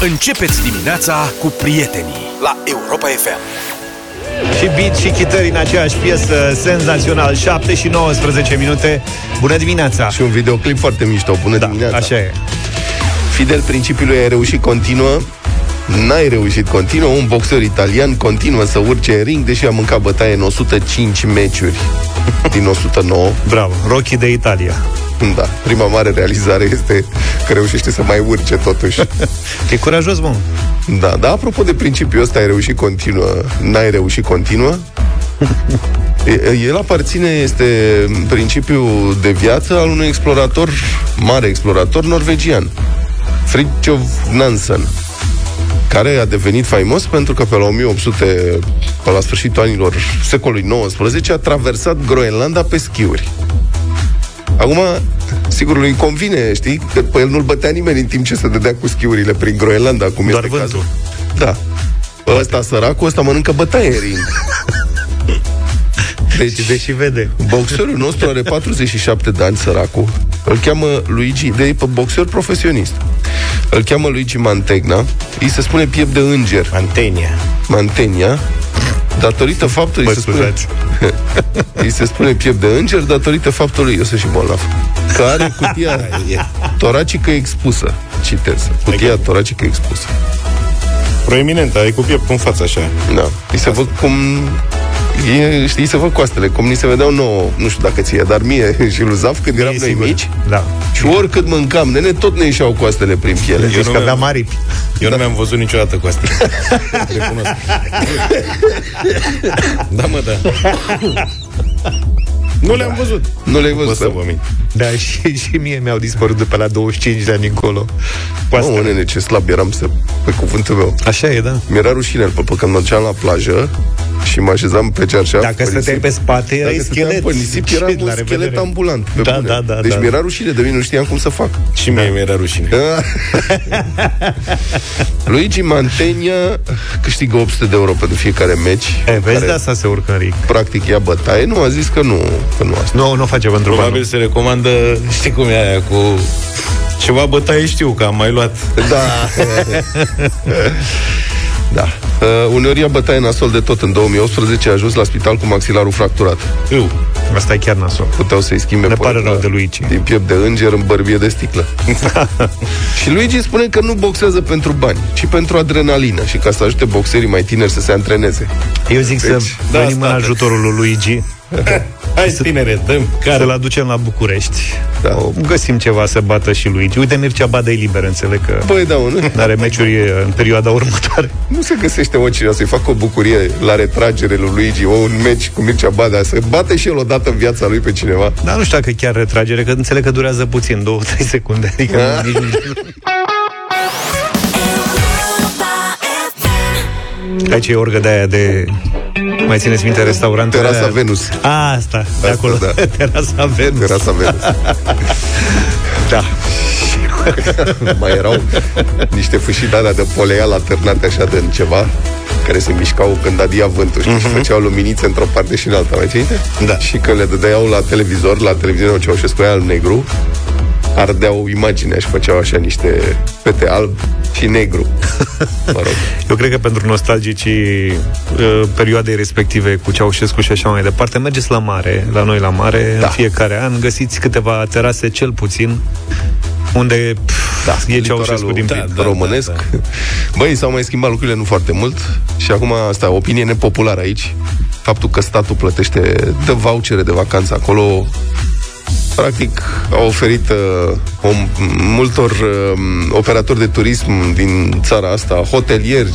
Începeți dimineața cu prietenii la Europa FM. Și beat și chitări în aceeași piesă Senzațional 7 și 19 minute. Bună dimineața! Și un videoclip foarte mișto. Bună da, dimineața! Așa e. Fidel principiului ai reușit continuă N-ai reușit continuă. Un boxer italian continuă să urce în ring Deși a mâncat bătaie în 105 meciuri Din 109 Bravo, Rocky de Italia. Da, prima mare realizare este Că reușește să mai urce totuși. E curajos, mă. Da, dar apropo de principiul ăsta Ai reușit continuă, n-ai reușit continuă? El aparține, este principiul de viață al unui explorator, mare explorator norvegian, Fridtjof Nansen, care a devenit faimos pentru că pe la 1800, pe la sfârșitul anilor secolului XIX, a traversat Groenlanda pe schiuri. Acum, sigur, lui convine, știi, că pe el nu-l bătea nimeni în timp ce se dădea cu schiurile prin Groenlanda, cum Doar este vântul. cazul. Da. Ăsta săracul, ăsta mănâncă bătaie în ring. Deci, deși vede Boxerul nostru are 47 de ani, săracul. Îl cheamă Luigi, de boxer profesionist. Îl cheamă Luigi Mantegna. Îi se spune piept de înger. Antenia Mantenia. Datorită faptului, Mă îi se spune, scuzați îi se spune piept de înger, datorită faptului, eu sunt și bolnav, că are cutia toracică expusă. Citez. Cutia toracică expusă. Proeminent, ai cu piept în față așa. Da. Îi se văd cum E, știi, se văd coastele, cum ni se vedeau nouă, nu știu dacă ție, dar mie și lui Zaf când eram noi sigur. mici. Da Și oricât mâncam, nene, tot ne ieșeau coastele prin piele. Deci nu că avea mi-am- mari Eu nu mi-am văzut niciodată cu asta. Recunosc. da, mă, da. Nu le-am văzut. Nu le-ai Vă văzut? să vă mint. Da, și, și mie mi-au dispărut de pe la 25 de ani încolo Cu asta. Mă, nene, ce slab eram să, pe cuvântul meu. Așa e, da Mi-era rușine, pe când mă duceam la plajă și mă așezam pe cearșaf. Dacă pe stăteai nisip. pe spate, erai Dacă stăteam schelet pe nisip, eram Și un la schelet revedere. ambulant. Pe Da, bune. da, da, Deci da. mi-era rușine de mine, nu știam cum să fac. Și mie mi-era rușine. Luigi Mantegna câștigă 800 de euro pentru fiecare meci. E, vezi, care de asta se urcă în ring practic ia bătaie. Nu, a zis că nu, că nu asta. Nu, nu face pentru Probabil bani se recomandă, știi cum e aia, cu ceva bătaie știu că am mai luat. Da. da. Uh, uneori ia bătaie nasol de tot. În 2018 a ajuns la spital cu maxilarul fracturat. Eu. Asta e chiar nasol Puteau să-i schimbe Ne pare porecla rău de Luigi. Din piept de înger în bărbie de sticlă. și Luigi spune că nu boxează pentru bani, ci pentru adrenalină și ca să ajute boxerii mai tineri să se antreneze. Eu zic să Deci, da, venim în state. ajutorul lui Luigi Hai, tinere, dăm care Să-l aducem la București. Da. o, Găsim ceva să bată și Luigi Uite, Mircea Badă e liber, înțeleg că Păi da, nu, are meciuri în perioada următoare. Nu se găsește oricine să-i facă o bucurie la retragere lui Luigi, o, un meci cu Mircea Badea, să bate și el odată în viața lui pe cineva. Dar nu știu dacă chiar retragere, că înțeleg că durează puțin, 2-3 secunde Adică Ah. nici nu Aici e orgă de aia de... Mai țineți minte restaurantele Terasa alea? Venus. A, asta, de Asta, acolo da. Terasa Venus Terasa Venus. Da mai erau niște fâșii de alea de poleial alternate așa de în ceva care se mișcau când adia vântul știi, și făceau luminițe într-o parte și în alta, mai ții minte? Da. Și când le dădeau la televizor, la televiziunea Ceaușescu aia alb-negru, ardeau imaginea și făceau așa niște pete alb și negru. Mă rog. Eu cred că pentru nostalgicii uh, perioadei respective cu Ceaușescu și așa mai departe, mergeți la mare, la noi la mare, Da. în fiecare an, găsiți câteva terase cel puțin unde pf, Da, e Ceaușescu litoralul din plin. da, românesc. Da, da. Băi, s-au mai schimbat lucrurile nu foarte mult și acum asta, opinie nepopulară aici. Faptul că statul plătește, dă vouchere de vacanță acolo, practic a oferit uh, o, multor uh, operatori de turism din țara asta, hotelieri,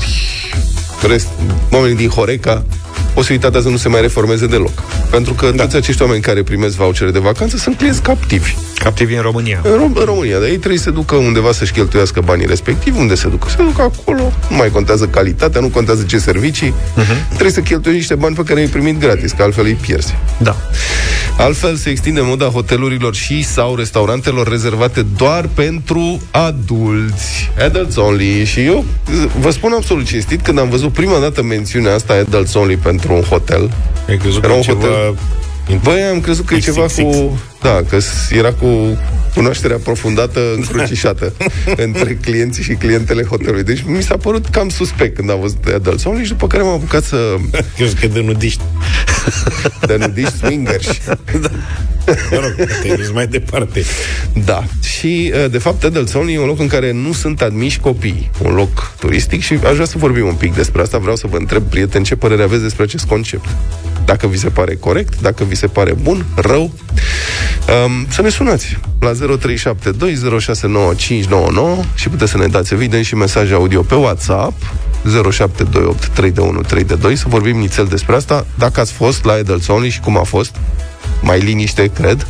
rest, oamenii din Horeca, posibilitatea să nu se mai reformeze deloc. Pentru că da. toți acești oameni care primesc vouchere de vacanță sunt clienți captivi. Captivi în România. În, Rom- în România, dar ei trebuie să se ducă undeva să-și cheltuiască banii respectiv, unde se ducă? Se ducă acolo, nu mai contează calitatea, nu contează ce servicii, uh-huh. trebuie să cheltuie niște bani pe care i-ai primit gratis, că altfel îi pierzi. Da. Altfel se extinde moda hotelurilor și sau restaurantelor rezervate doar pentru adulți. Adults only. Și eu vă spun absolut cinstit, când am văzut prima dată mențiunea asta adults only pentru un hotel, Ai crezut Era că un e ceva... hotel. Băi, am crezut că e ceva XXX. cu Da, că era cu cunoașterea aprofundată încrucișată între clienții și clientele hotelului. Deci mi s-a părut cam suspect când am văzut de Adult Only și după care m-am apucat să... Crezi că de nudiști. De nudiști swingers. da. Mă rog, te mai departe. Da. Și, uh, de fapt, Adult Only e un loc în care nu sunt admiși copii. Un loc turistic și aș vrea să vorbim un pic despre asta. Vreau să vă întreb, prieteni, ce părere aveți despre acest concept? Dacă vi se pare corect, dacă vi se pare bun, rău, um, să ne sunați la 0372069599 și puteți să ne dați evident și mesaje audio pe WhatsApp 0728 321 să vorbim nițel despre asta, dacă ați fost la Adults Only și cum a fost, mai liniște, cred.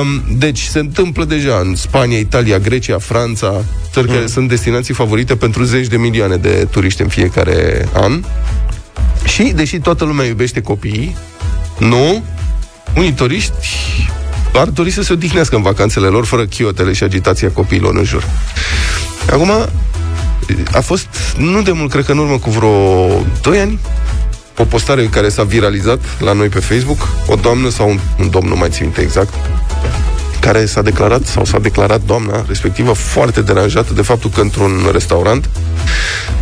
Um, deci se întâmplă deja în Spania, Italia, Grecia, Franța, țări mm. care sunt destinații favorite pentru zeci de milioane de turiști în fiecare an. Și, deși toată lumea iubește copiii, nu, unii turiști ar dori să se odihnească în vacanțele lor fără chiotele și agitația copiilor în jur. Acum, a fost, nu de mult, cred că în urmă cu vreo 2 ani, o postare care s-a viralizat la noi pe Facebook, o doamnă sau un, un domn, nu mai țin minte exact, care s-a declarat sau s-a declarat doamna respectivă foarte deranjată de faptul că într-un restaurant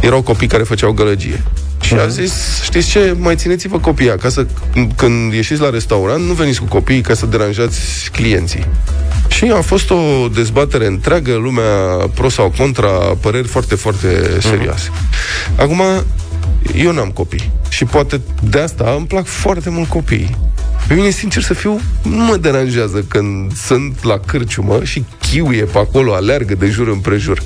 erau copii care făceau gălăgie. Și a mhm. zis, știți ce, mai țineți-vă copiii acasă, când ieșiți la restaurant, nu veniți cu copiii ca să deranjați clienții. Și a fost o dezbatere întreagă, lumea pro sau contra, păreri foarte, foarte serioase. Uh-huh. Acum, eu n-am copii și poate de asta îmi plac foarte mult copiii. Pe mine, sincer să fiu, nu mă deranjează când sunt la cârciumă și chiuie pe acolo, aleargă de jur împrejur.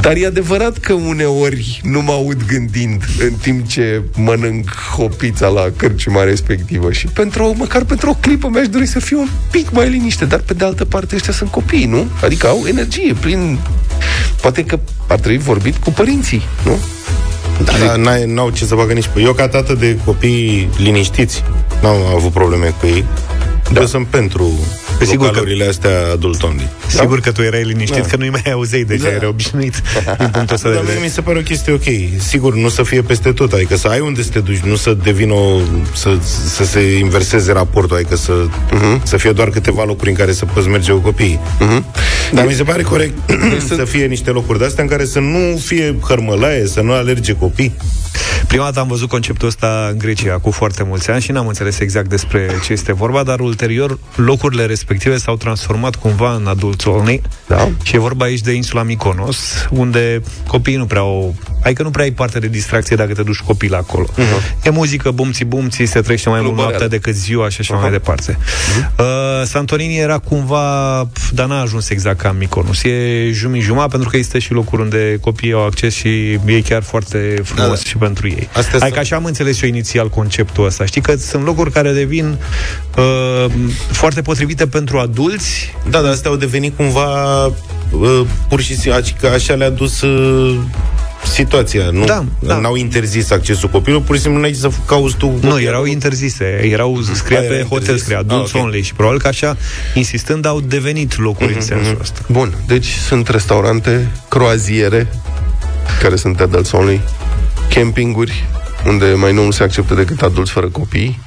Dar e adevărat că uneori nu mă aud gândind în timp ce mănânc hopița la cârciuma respectivă și pentru, măcar pentru o clipă mi-aș dori să fiu un pic mai liniște, dar pe de altă parte ăștia sunt copii, nu? Adică au energie, plin... Poate că ar trebui vorbit cu părinții, nu? Da, adică... n-au ce să facă nici... Eu ca tată de copii liniștiți, n-am avut probleme cu ei. Da. Eu sunt pentru Pe sigur că... astea adult only. Sigur da? că tu erai liniștit da. că nu-i mai auzeai, deci da. erai obișnuit din punctul ăsta de vedere. mi se pare o chestie ok. Sigur, nu să fie peste tot, adică să ai unde să te duci, nu să devină o, să, să se inverseze raportul, adică să, uh-huh. să fie doar câteva locuri în care să poți merge cu copiii. Uh-huh. Dar mi se pare corect să fie niște locuri de astea în care să nu fie hărmălaie, să nu alerge copii. Prima dată am văzut conceptul ăsta în Grecia cu foarte mulți ani și n-am înțeles exact despre ce este vorba, dar ulterior locurile respective s-au transformat cumva în adult only. Da. Și e vorba aici de insula Mykonos, unde copiii nu prea au... Adică nu prea ai parte de distracție dacă te duci copii la acolo. Uh-huh. E muzică, bumții, bumții, se trăiește mai mult noaptea decât ziua și așa uh-huh. mai departe. Uh-huh. Uh, Santorini era cumva... Dar n-a ajuns exact ca Mykonos. E jumii jumătate pentru că există și locuri unde copiii au acces și e chiar foarte frumos da. și pentru ei. Astea adică așa am înțeles eu inițial conceptul ăsta. Știi că sunt locuri care devin uh, foarte potrivite pentru adulți. Da, dar astea au devenit cumva uh, pur și simplu, adică așa le-a dus uh, situația. Nu, da, da. N-au interzis accesul copilului, pur și simplu n-ai să cauți tu. Nu, erau interzise. Erau scria pe hotel, scria adults ah, okay. only și probabil că așa, insistând, au devenit locuri mm-hmm, în sensul mm-hmm. ăsta. Bun, deci sunt restaurante, croaziere, care sunt adults only, campinguri, unde mai nu se acceptă decât adulți fără copii,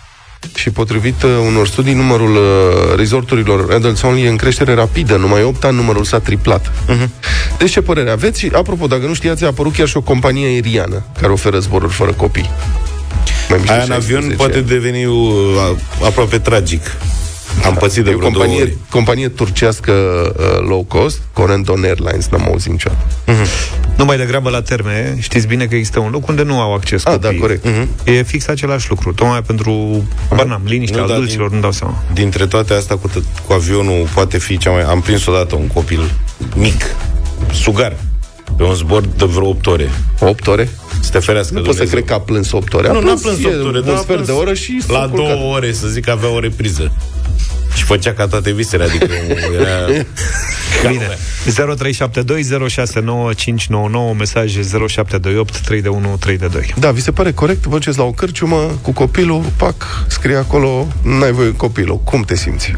și potrivit uh, unor studii, numărul uh, resorturilor Adults Only e în creștere rapidă. Numai 8 ani numărul s-a triplat. Uh-huh. Deci ce părere aveți? Și, apropo, dacă nu știați, a apărut chiar și o companie aeriană care oferă zboruri fără copii. Mai Aia în avion poate deveni uh, aproape tragic. Am da. pățit de vreo companie, ori. companie turcească uh, low cost, Corendon Airlines, n-am auzit niciodată. Uh-huh. Nu mai degrabă la terme, știți bine că există un loc unde nu au acces Ah, da, corect. Uh-huh. E fix același lucru. Tocmai pentru, uh-huh. n-am, liniștea nu, adulților, din, nu dau seama. Dintre toate astea cu, cu avionul poate fi cea mai... Am prins odată un copil mic, sugar, pe un zbor de vreo 8 ore. 8 ore? Să te ferească Nu pot să cred că a plâns 8 ore. A nu, nu a plâns 8 ore, un sfert de oră și La 2 ore, să zic, avea o repriză. Și făcea ca toate visele, adică era... Bine. 0372069599 mesaje 0728 321 Da, vi se pare corect? Vă duceți la o cărciumă cu copilul, pac, scrie acolo, n-ai voie copilul. Cum te simți?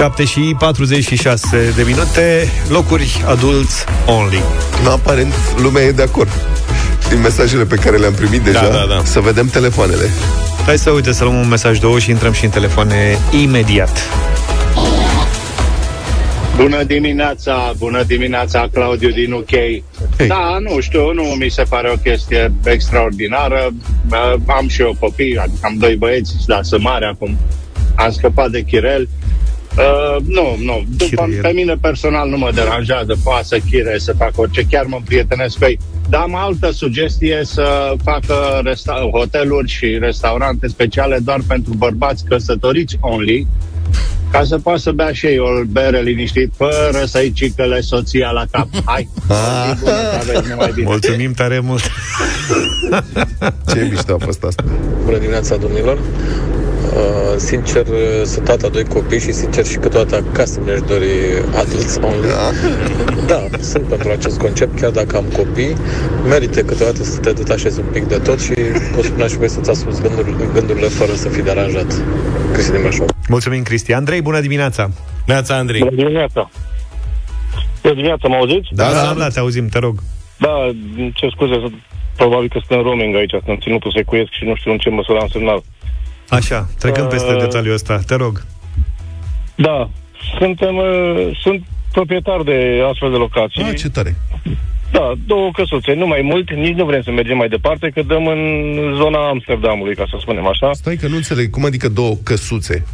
7 și 46 de minute, locuri adulți only. No, aparent, lumea e de acord. Din mesajele pe care le-am primit deja, da, da. să vedem telefoanele. Hai să uite să luăm un mesaj două și intrăm și în telefoane imediat. Bună dimineața, bună dimineața, Claudiu din UK. Hey. Da, nu știu, nu mi se pare o chestie extraordinară. Am și eu copii, adică am doi băieți, dar sunt mari acum. Am scăpat de Chirel. Uh, nu, nu. După, pe mine personal nu mă deranjează. Poate să chire, să fac orice. Chiar mă prietenesc cu ei. Dar am altă sugestie să facă resta- hoteluri și restaurante speciale doar pentru bărbați căsătoriți only, ca să poată să bea și ei o bere liniștit, fără să-i cicăle soția la cap. Hai! Ah. Bună, aveți, numai bine. Mulțumim tare mult! Ce mișto a fost asta. Bună dimineața, domnilor! Uh, sincer, uh, sunt tata doi copii și sincer și câteodată acasă mi-aș dori adults only. Da. Da, sunt pentru acest concept, chiar dacă am copii, merită câteodată să te detașezi un pic de tot și poți spune și voi să-ți asculti gândurile, gândurile fără să fii deranjat. Cristi din Brașov. Mulțumim, Cristi. Andrei, bună dimineața! Neața, Andrei. Bună dimineața! Bună dimineața, mă auziți? Da, da, da, te auzim, te rog. Da, ce scuze, sunt- probabil că sunt în roaming aici, sunt în ținutul secuiesc și nu știu în ce măsură am semnal. Așa, trecăm peste Uh, detaliul ăsta, te rog. Da, suntem, uh, sunt proprietar de astfel de locații. Ah, ce tare. Da, două căsuțe, nu mai mult, nici nu vrem să mergem mai departe, că dăm în zona Amsterdamului, ca să spunem așa. Stai că nu înțeleg. Cum adică două căsuțe?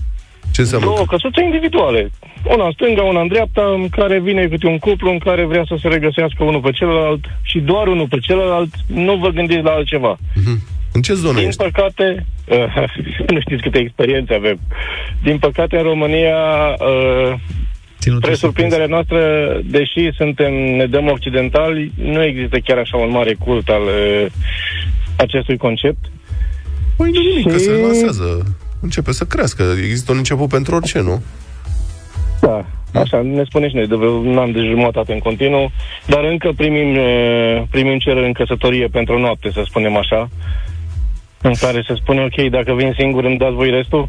Ce înseamnă? Două căsuțe individuale. Una în stânga, una în dreapta, în care vine câte un cuplu în care vrea să se regăsească unul pe celălalt și doar unul pe celălalt, nu vă gândiți la altceva. În ce zonă Din ești? păcate, nu știți câte experiențe avem. Din păcate, în România, uh, Ținutul spre sub surprinderea noastră, deși suntem, ne dăm occidentali, nu există chiar așa un mare cult al uh, acestui concept. Păi nu nimic, că Și- se lansează. Începe să crească. Există un început pentru orice, nu? Da, așa, ne spune și noi, de vreo un an de jumătate în continuu, dar încă primim, uh, primim cereri în căsătorie pentru o noapte, să spunem așa, în care se spune, ok, dacă vin singur îmi dați voi restul?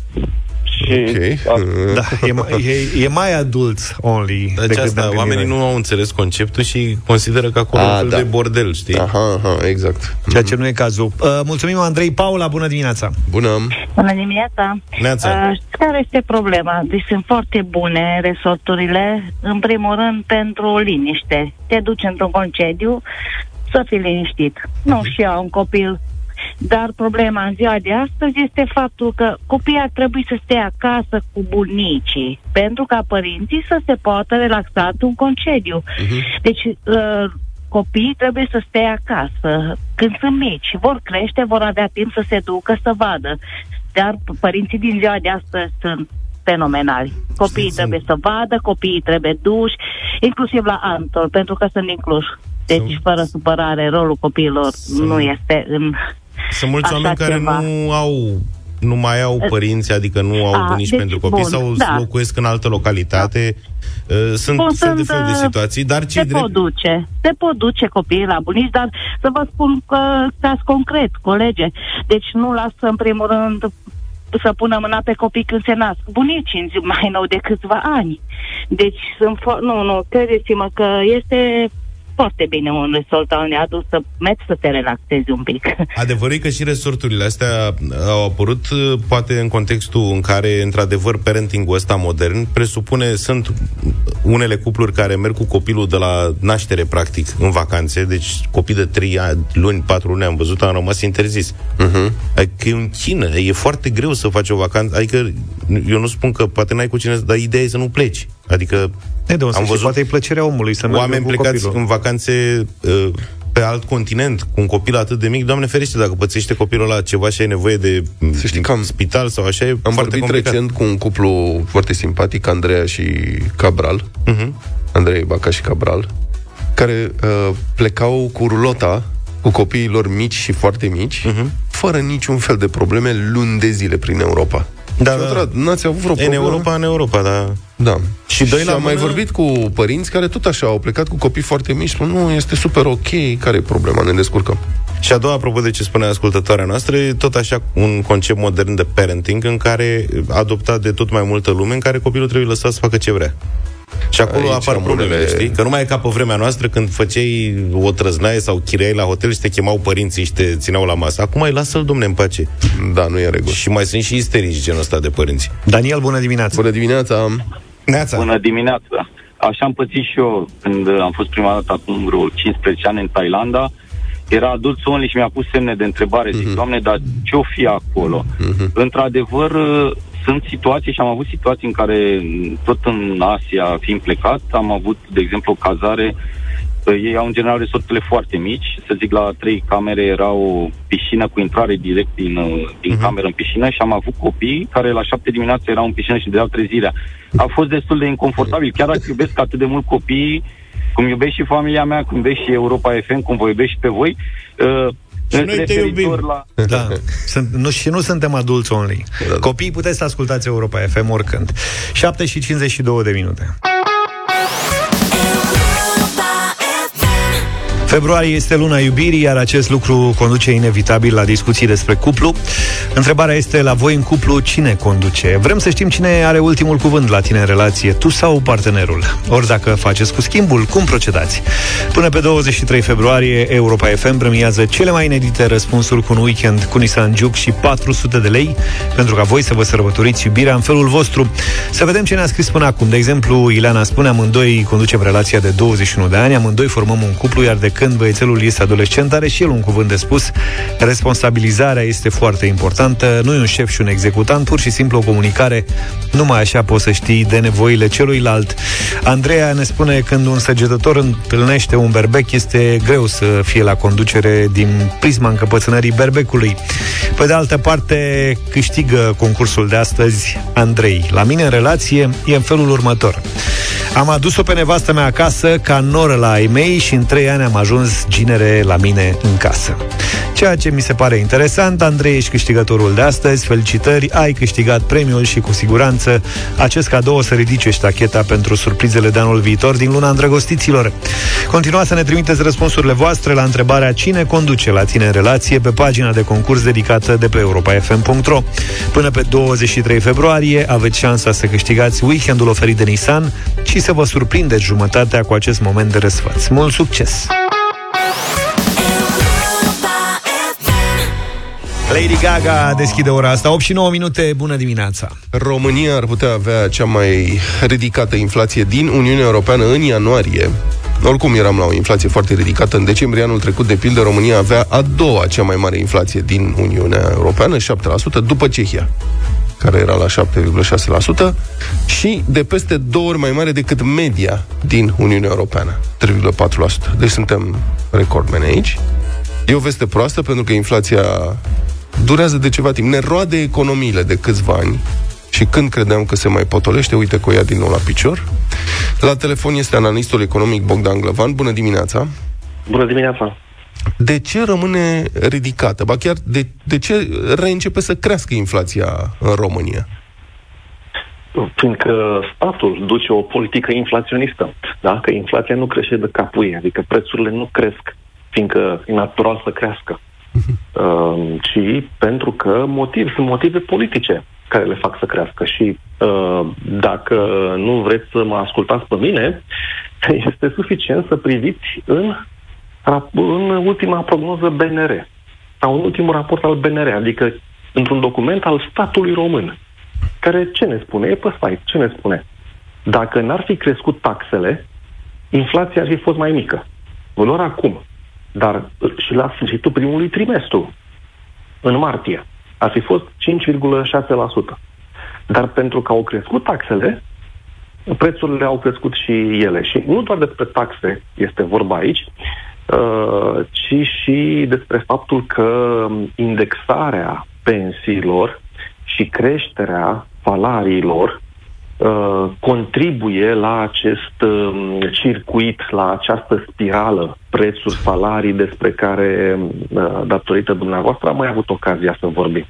Și Ok. a- Da, e, mai- e, e mai adult only Deci decât asta, ne-am gândit oamenii noi. nu au înțeles conceptul și consideră că acolo e A, un fel da. de bordel, știi? Aha, aha, exact. Ceea ce nu e cazul. Uh, mulțumim, Andrei. Paula, bună dimineața! Bună. Bună dimineața! Neața. Uh, știți care este problema? Deci sunt foarte bune resorturile, în primul rând pentru liniște. Te duci într-un concediu să fii liniștit. Nu și eu am un copil. Dar problema în ziua de astăzi este faptul că copiii ar trebui să stea acasă cu bunicii, pentru ca părinții să se poată relaxa un concediu. Deci, uh, copiii trebuie să stea acasă când sunt mici. Vor crește, vor avea timp să se ducă să vadă. Dar părinții din ziua de astăzi sunt fenomenali. Copiii trebuie să vadă, copiii trebuie duși, inclusiv la Antol, pentru că sunt din Cluj. Deci, fără supărare, rolul copiilor nu este în Sunt mulți așa oameni care ceva. nu au nu mai au părinți, adică nu au A, bunici deci, pentru copii bun, sau da. locuiesc în altă localitate. Uh, Sunt Bun, fel de sunt, fel de uh, situații, dar se cei pot drept... duce. Se pot duce copiii la bunici, dar să vă spun că caz concret, colege. Deci nu lasă în primul rând să pună mâna pe copii când se nasc. Bunicii în- mai nou de câțiva ani. Deci sunt fo- nu, nu, credeți-mă că este foarte bine un resort al neadus să mergi să te relaxezi un pic. Adevărul e că și resorturile astea au apărut uh, poate în contextul în care, într-adevăr, parenting-ul ăsta modern presupune, sunt unele cupluri care merg cu copilul de la naștere, practic, în vacanțe, deci copii de 3 ani, luni, 4 luni am văzut, am rămas interzis. Uh-huh. Adică e în China, e foarte greu să faci o vacanță, adică eu nu spun că poate n-ai cu cine, dar ideea e să nu pleci. Adică E de un am văzut poate e plăcerea omului să meargă oameni cu plecați copilul. în vacanțe uh, pe alt continent, cu un copil atât de mic, Doamne ferește, dacă pățește copilul la ceva și ai nevoie de Să știi că am- spital sau așa, e Am foarte vorbit complicat. recent cu un cuplu foarte simpatic, Andreea și Cabral. Mhm. Andrei Baca și Cabral, care uh, plecau cu rulota cu copiii lor mici și foarte mici, Mhm. fără niciun fel de probleme, luni de zile prin Europa. Da, Și da. odată, N-ați avut vreo În problemă? Europa, în Europa, da. Da. Și doi la am mai mână- vorbit cu părinți care tot așa au plecat cu copii foarte mici, spun, nu, este super ok, care e problema, ne descurcăm. Și a doua, apropo de ce spunea ascultătoarea noastră, e tot așa un concept modern de parenting în care, adoptat de tot mai multă lume, în care copilul trebuie lăsat să facă ce vrea. Și acolo Aici apar am problemele, unele- știi? Că nu mai e ca pe vremea noastră când făceai o trăznaie sau chiriai la hotel și te chemau părinții și te țineau la masă. Acum mai lasă-l, domne, în pace. Da, nu e în regulă. Și mai sunt și isterici genul ăsta de părinți. Daniel, bună dimineața! Bună dimineața! Neața. Bună dimineața! Așa am pățit și eu când am fost prima dată acum vreo 15 ani în Thailanda. Era adult only și mi-a pus semne de întrebare. Zic, Doamne, dar ce o fi acolo? Într-adevăr, uh, sunt situații și am avut situații în care, m, tot în Asia, fiind plecat, am avut, de exemplu, o cazare uh, ei au în general resorturile foarte mici, să zic la trei camere era o piscină cu intrare direct din, uh, din uh-huh. cameră în piscină și am avut copii care la șapte dimineața erau în piscină și deau trezirea. A fost destul de inconfortabil, chiar dacă iubesc atât de mult copiii, cum iubesc și familia mea, cum iubesc și Europa FM, cum vă iubesc și pe voi, uh, Și noi te referitor iubim. La... Da, sunt, nu, și nu suntem adulți only. Copiii puteți să ascultați Europa FM oricând. 7 și 52 de minute. Februarie este luna iubirii, iar acest lucru conduce inevitabil la discuții despre cuplu. Întrebarea este la voi în cuplu cine conduce? Vrem să știm cine are ultimul cuvânt la tine în relație, tu sau partenerul. Ori dacă faceți cu schimbul, cum procedați? Până pe 23 februarie, Europa FM premiază cele mai inedite răspunsuri cu un weekend cu Nissan Juke și 400 de lei pentru ca voi să vă sărbătoriți iubirea în felul vostru. Să vedem ce ne-a scris până acum. De exemplu, Ileana spune, amândoi conducem relația de 21 de ani, amândoi formăm un cuplu, iar de când băiețelul este adolescent, are și el un cuvânt de spus. Responsabilizarea este foarte importantă, nu e un șef și un executant, pur și simplu o comunicare. Numai așa poți să știi de nevoile celuilalt. Andreea ne spune, când un săgetător întâlnește un berbec, este greu să fie la conducere din prisma încăpățânării berbecului. Pe de altă parte, câștigă concursul de astăzi Andrei. La mine în relație e în felul următor. Am adus-o pe nevastă mea acasă ca noră la ai mei și în trei ani am ajuns ginere la mine în casă. Ceea ce mi se pare interesant, Andrei, ești câștigătorul de astăzi, felicitări, ai câștigat premiul și cu siguranță acest cadou o să ridice ștacheta pentru surprizele de anul viitor din luna îndrăgostiților. Continuați să ne trimiteți răspunsurile voastre la întrebarea cine conduce la tine în relație pe pagina de concurs dedicată de pe europa.fm.ro. Până pe 23 februarie aveți șansa să câștigați weekendul oferit de Nissan și să vă surprindeți jumătatea cu acest moment de răsfăț. Mult succes! Lady Gaga deschide ora asta 8 și 9 minute, bună dimineața România ar putea avea cea mai ridicată inflație din Uniunea Europeană în ianuarie. Oricum eram la o inflație foarte ridicată. În decembrie anul trecut, de pildă, România avea a doua cea mai mare inflație din Uniunea Europeană, 7%, după Cehia care era la 7,6% și de peste două ori mai mare decât media din Uniunea Europeană, 3,4%. Deci suntem recordmeni aici. E o veste proastă pentru că inflația durează de ceva timp. Ne roade economiile de câțiva ani și când credeam că se mai potolește, uite că o ia din nou la picior. La telefon este analistul economic Bogdan Glăvan. Bună dimineața! Bună dimineața! De ce rămâne ridicată? Ba chiar de, de ce reîncepe să crească inflația în România? Fiindcă statul duce o politică inflaționistă, da? că inflația nu crește de capul ei, adică prețurile nu cresc, fiindcă e natural să crească, uh, ci pentru că motiv, sunt motive politice care le fac să crească. Și uh, dacă nu vreți să mă ascultați pe mine, este suficient să priviți în, în ultima prognoză BNR sau în ultimul raport al BNR, adică într-un document al statului român, care ce ne spune? E pe site, ce ne spune? Dacă n-ar fi crescut taxele, inflația ar fi fost mai mică. Vă doar acum. Dar și la sfârșitul primului trimestru, în martie, ar fi fost 5,6%. Dar pentru că au crescut taxele, prețurile au crescut și ele. Și nu doar despre taxe este vorba aici, uh, ci și despre faptul că indexarea pensiilor și creșterea salariilor uh, contribuie la acest uh, circuit, la această spirală prețuri, salarii despre care, uh, datorită dumneavoastră, am mai avut ocazia să vorbim.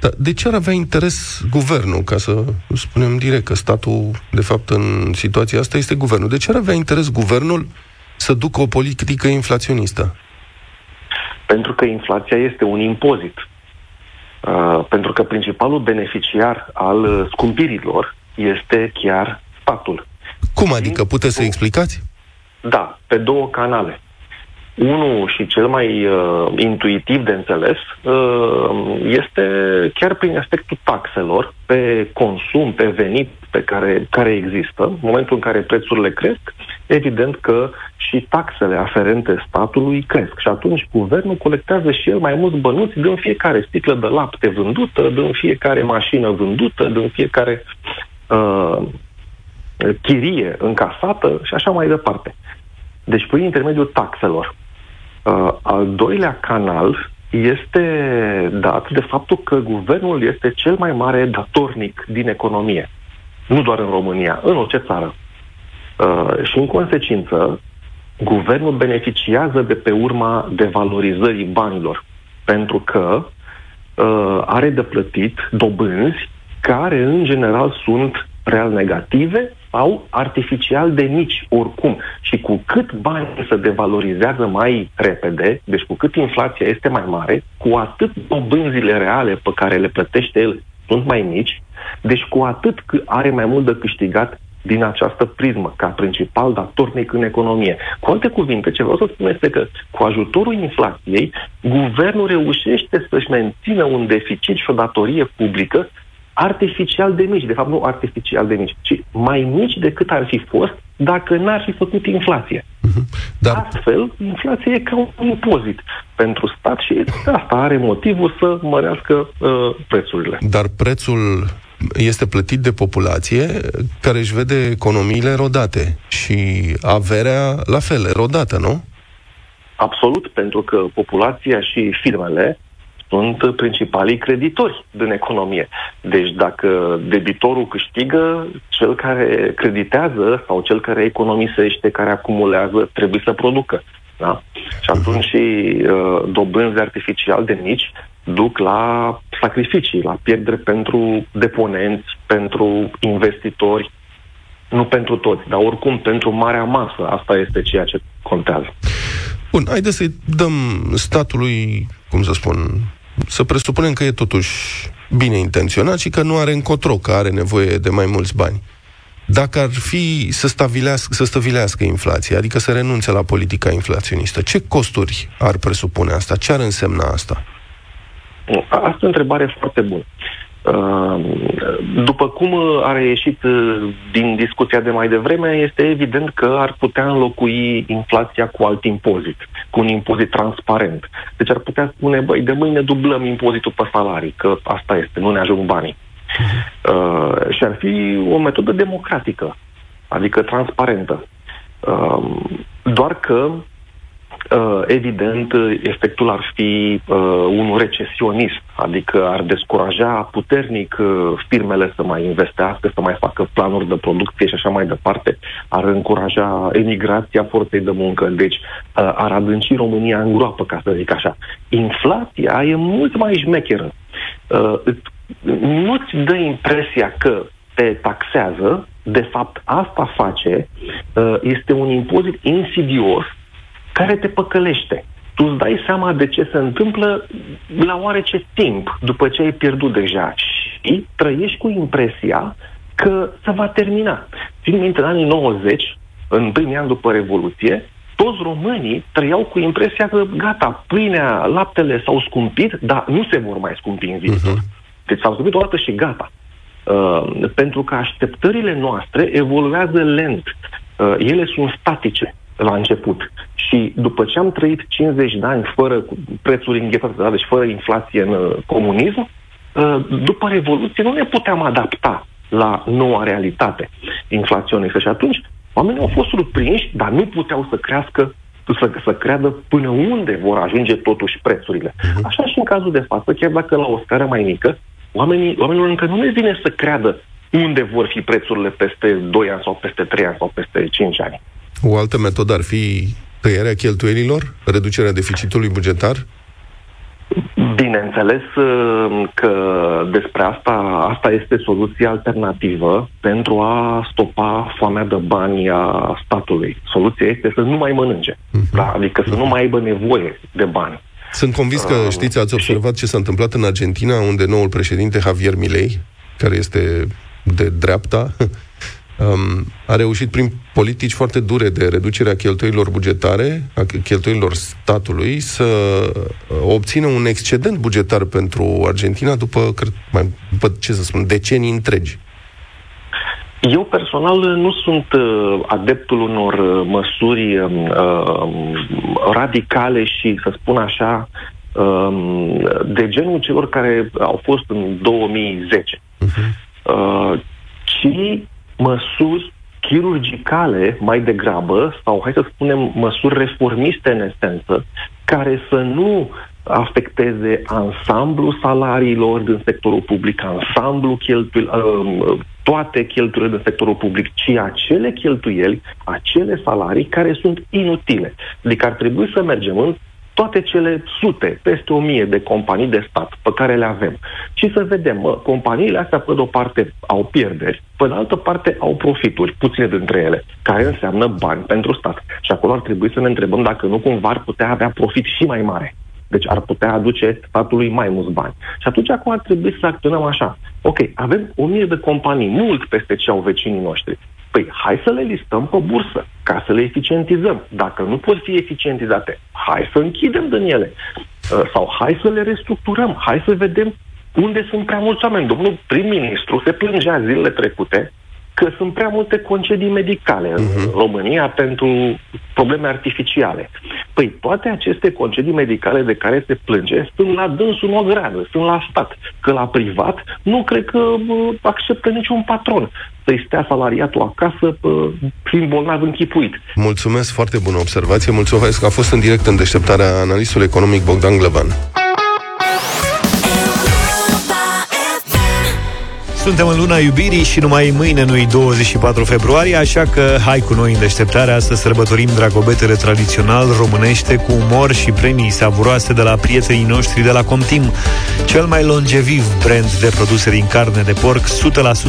Dar de ce ar avea interes guvernul, ca să spunem direct că statul, de fapt, în situația asta este guvernul? De ce ar avea interes guvernul să ducă o politică inflaționistă? Pentru că inflația este un impozit. Uh, pentru că principalul beneficiar al uh, scumpirilor este chiar statul. Cum adică? Puteți să explicați? Da, pe două canale. Unul și cel mai uh, intuitiv de înțeles uh, este chiar prin efectul taxelor pe consum, pe venit pe care, care există. În momentul în care prețurile cresc, evident că și taxele aferente statului cresc. Și atunci guvernul colectează și el mai mulți bănuți din fiecare sticlă de lapte vândută, din fiecare mașină vândută, din fiecare uh, chirie încasată și așa mai departe. Deci prin intermediul taxelor. Uh, al doilea canal este dat de faptul că guvernul este cel mai mare datornic din economie. Nu doar în România, în orice țară. Uh, și în consecință, guvernul beneficiază de pe urma devalorizării banilor, pentru că uh, are de plătit dobânzi care, în general, sunt real negative sau artificial de mici, oricum. Și cu cât banii se devalorizează mai repede, deci cu cât inflația este mai mare, cu atât dobânzile reale pe care le plătește el sunt mai mici, deci cu atât are mai mult de câștigat din această prismă, ca principal datornic în economie. Cu alte cuvinte, ce vreau să spun este că cu ajutorul inflației, guvernul reușește să-și mențină un deficit și o datorie publică artificial de mici, de fapt nu artificial de mici, ci mai mici decât ar fi fost dacă n-ar fi făcut inflație. Mhm. Dar... Astfel, inflația e ca un impozit pentru stat și asta are motivul să mărească uh, prețurile. Dar prețul este plătit de populație care își vede economiile rodate și averea la fel, rodată, nu? Absolut, pentru că populația și firmele sunt principalii creditori din economie. Deci dacă debitorul câștigă, cel care creditează sau cel care economisește, care acumulează, trebuie să producă. Da? Și atunci și uh, dobânzi artificial de mici duc la sacrificii, la pierdere pentru deponenți, pentru investitori, nu pentru toți, dar oricum pentru marea masă. Asta este ceea ce contează. Bun, haideți să-i dăm statului, cum să spun, să presupunem că e totuși bine intenționat și că nu are încotro, că are nevoie de mai mulți bani. Dacă ar fi să, stabilească, să stăvilească inflația, adică să renunțe la politica inflaționistă, ce costuri ar presupune asta? Ce ar însemna asta? Asta e o întrebare foarte bună. Uh, după cum a reieșit uh, din discuția de mai devreme, este evident că ar putea înlocui inflația cu alt impozit, cu un impozit transparent. Deci ar putea spune, băi, de mâine dublăm impozitul pe salarii, că asta este, nu ne ajung banii. Uh, și ar fi o metodă democratică, adică transparentă. Uh, doar că Uh, evident, efectul ar fi uh, unul recesionist, adică ar descuraja puternic uh, firmele să mai investească, să mai facă planuri de producție și așa mai departe, ar încuraja emigrația forței de muncă, deci uh, ar adânci România în groapă, ca să zic așa. Inflația e mult mai șmecheră. Uh, nu-ți dă impresia că te taxează, de fapt asta face, uh, este un impozit insidios care te păcălește. Tu îți dai seama de ce se întâmplă la oarece timp, după ce ai pierdut deja și trăiești cu impresia că se va termina. Țin minte, în anii 90, în primii ani după Revoluție, toți românii trăiau cu impresia că gata, pâinea, laptele s-au scumpit, dar nu se vor mai scumpi în viitor. Uh-huh. Deci s-au scumpit o dată și gata. Uh, pentru că așteptările noastre evoluează lent. Uh, ele sunt statice la început. Și după ce am trăit 50 de ani fără prețuri înghețate, da, deci fără inflație în uh, comunism, uh, după Revoluție nu ne puteam adapta la noua realitate inflaționistă. Și atunci oamenii au fost surprinși, dar nu puteau să crească să, să creadă până unde vor ajunge totuși prețurile. Mhm. Așa și în cazul de față, chiar dacă la o scară mai mică, oamenii, oamenilor încă nu le vine să creadă unde vor fi prețurile peste 2 ani sau peste 3 ani sau peste 5 ani. O altă metodă ar fi tăierea cheltuielilor, reducerea deficitului bugetar? Bineînțeles uh, că despre asta, asta este soluția alternativă pentru a stopa foamea de bani a statului. Soluția este să nu mai mănânce, uh-huh. da? adică să nu mai aibă nevoie de bani. Sunt convins că, uh, știți, ați observat ce s-a întâmplat în Argentina, unde noul președinte Javier Milei, care este de dreapta, um, a reușit prin politici foarte dure de reducerea cheltuielilor bugetare, a cheltuielilor statului, să uh, obțină un excedent bugetar pentru Argentina după, cred, mai, după ce să spun, decenii întregi. Eu personal nu sunt uh, adeptul unor uh, măsuri uh, radicale și, să spun așa, uh, de genul celor care au fost în 2010, uh-huh. uh, ci măsuri chirurgicale mai degrabă, sau hai să spunem măsuri reformiste în esență, care să nu afecteze ansamblu salariilor din sectorul public, ansamblu cheltuieli, uh, toate cheltuielile din sectorul public, ci acele cheltuieli, acele salarii care sunt inutile. Adică ar trebui să mergem în toate cele sute, peste o mie de companii de stat pe care le avem și să vedem, mă, companiile astea pe de-o parte au pierderi, pe de altă parte au profituri, puține dintre ele, care înseamnă bani pentru stat. Și acolo ar trebui să ne întrebăm dacă nu cumva ar putea avea profit și mai mare. Deci ar putea aduce statului mai mulți bani. Și atunci acum ar trebui să acționăm așa. Ok, avem o mie de companii, mult peste ce au vecinii noștri. Păi, hai să le listăm pe bursă, ca să le eficientizăm. Dacă nu pot fi eficientizate, hai să închidem din ele. Uh, sau hai să le restructurăm, hai să vedem unde sunt prea mulți oameni. Domnul prim-ministru se plângea zilele trecute că sunt prea multe concedii medicale uh-huh. în mhm. România pentru probleme artificiale. Păi toate aceste concedii medicale de care se plânge sunt la dânsul o gradă, sunt la stat. Că la privat nu cred că uh, acceptă niciun patron să-i stea salariatul acasă uh, fiind bolnav închipuit. Mulțumesc, foarte bună observație. Mulțumesc că a fost în direct în deșteptarea analistul economic Bogdan Glăvan. Suntem în luna iubirii și numai mâine nu-i 24 februarie, așa că hai cu noi în deșteptarea să sărbătorim dragobetele tradițional românește cu umor și premii savuroase de la prietenii noștri de la Comtim, cel mai longeviv brand de produse din carne de porc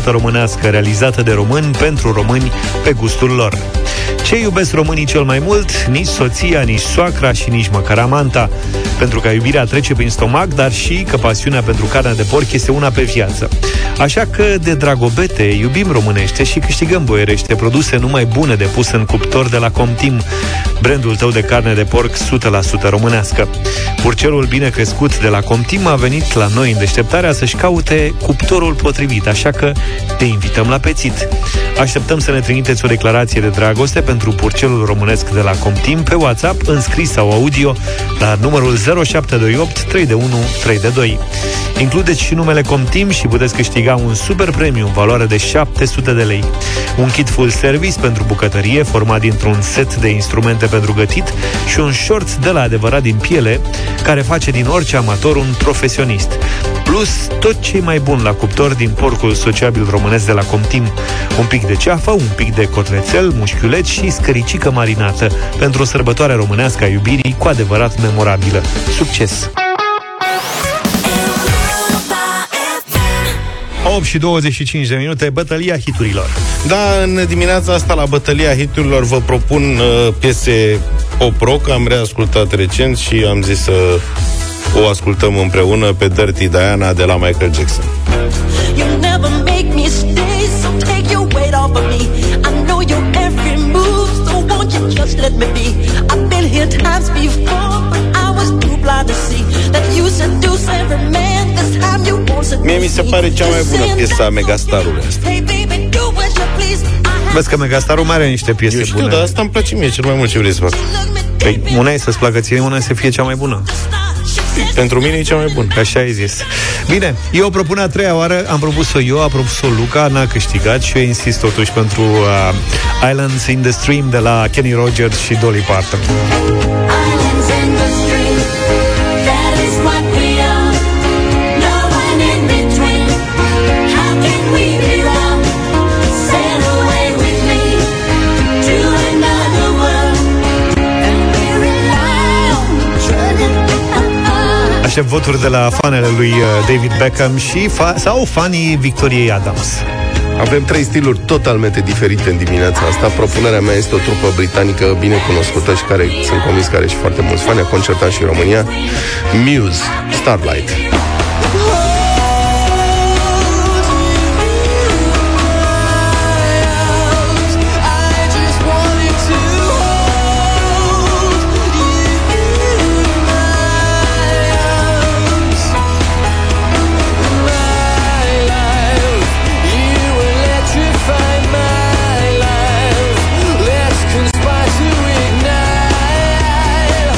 100% românească, realizată de români pentru români pe gustul lor. Ce iubesc românii cel mai mult? Nici soția, nici soacra și nici măcar amanta. Pentru că iubirea trece prin stomac, dar și că pasiunea pentru carnea de porc este una pe viață. Așa că de dragobete iubim românește și câștigăm boierește produse numai bune de pus în cuptor de la Comtim, brandul tău de carne de porc 100% românească. Purcelul bine crescut de la Comtim a venit la noi în deșteptarea să-și caute cuptorul potrivit, așa că te invităm la pețit. Așteptăm să ne trimiteți o declarație de dragoste pentru purcelul românesc de la Comtim pe WhatsApp, înscris sau audio, la numărul 0728 3 de 1 3 de 2. Includeți și numele Comtim și puteți câștiga un super premiu în valoare de 700 de lei. Un kit full service pentru bucătărie format dintr-un set de instrumente pentru gătit și un short de la adevărat din piele care face din orice amator un profesionist. Plus tot ce mai bun la cuptor din porcul sociabil românesc de la Comtim. Un pic de ceafă, un pic de cotlețel, mușchiuleț și scăricică marinată pentru o sărbătoare românească a iubirii cu adevărat memorabilă. Succes! 8 și 25 de minute, bătălia hiturilor. Da, în dimineața asta la bătălia hiturilor vă propun uh, piese pop rock, am reascultat recent și am zis să o ascultăm împreună pe Dirty Diana de la Michael Jackson. You never make me stay, so take your weight off of me. I know your every move, so won't you just let me be? I've been here times before, but I was too blind to see that you seduce every man. Mie mi se pare cea mai bună piesa Megastarului asta. Hey baby, do what you please. Vezi că Megastarul mai are niște piese Eu știu, bune. dar asta îmi place mie cel mai mult ce vrei să fac. Păi, una e să-ți placă ție, una e să fie cea mai bună. Pentru mine e cea mai bună. Așa ai zis. Bine, eu o propun a treia oară, am propus-o eu, a propus-o Luca, n-a câștigat și eu insist totuși pentru uh, Islands in the Stream de la Kenny Rogers și Dolly Parton. Aștept voturi de la fanele lui uh, David Beckham și fa- sau fanii Victoriei Adams. Avem trei stiluri totalmente diferite în dimineața asta. Propunerea mea este o trupă britanică bine cunoscută și care sunt convins că are și foarte mulți fani, a concertat și în România. Muse, Starlight.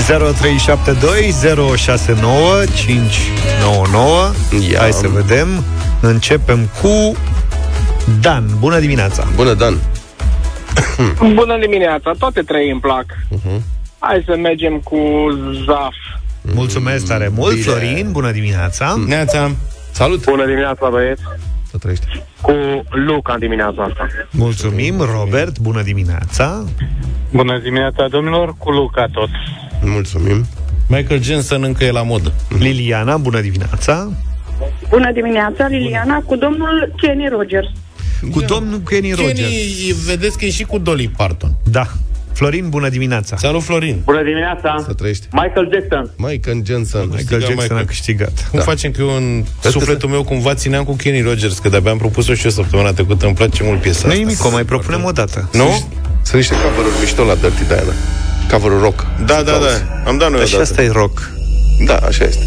0372 069 599 Ia. Hai să vedem Începem cu Dan, bună dimineața Bună, Dan Bună dimineața, toate trei îmi plac. uh-huh. Hai să mergem cu Zaf. Mulțumesc tare mult, Bine. Florin, bună dimineața Neața. Salut Bună dimineața, băieți. Să trăiești Cu Luca în dimineața asta. Mulțumim, Robert, bună dimineața Bună dimineața, domnilor, cu Luca tot. Mulțumim Michael Jensen încă e la modă. Liliana, bună dimineața Bună dimineața, Liliana, cu domnul Kenny Rogers. Cu domnul Kenny Rogers Kenny, vedeți că e și cu Dolly Parton. Da, Florin, bună dimineața Salut, Florin. Bună dimineața! Să trăiești Michael Jackson. Michael Jensen Michael Câștiga Jackson Michael. a câștigat Cum facem că eu în sufletul meu cumva țineam cu Kenny Rogers, că de-abia am propus-o și eu săptămâna trecută, îmi place mult piesa Nu asta. nimic, o mai propunem o dată Nu? Sunt niște cover mișto la Dirty Diana cover rock Da, da, da. Am dat noi Dar și odată. asta e rock Da, așa este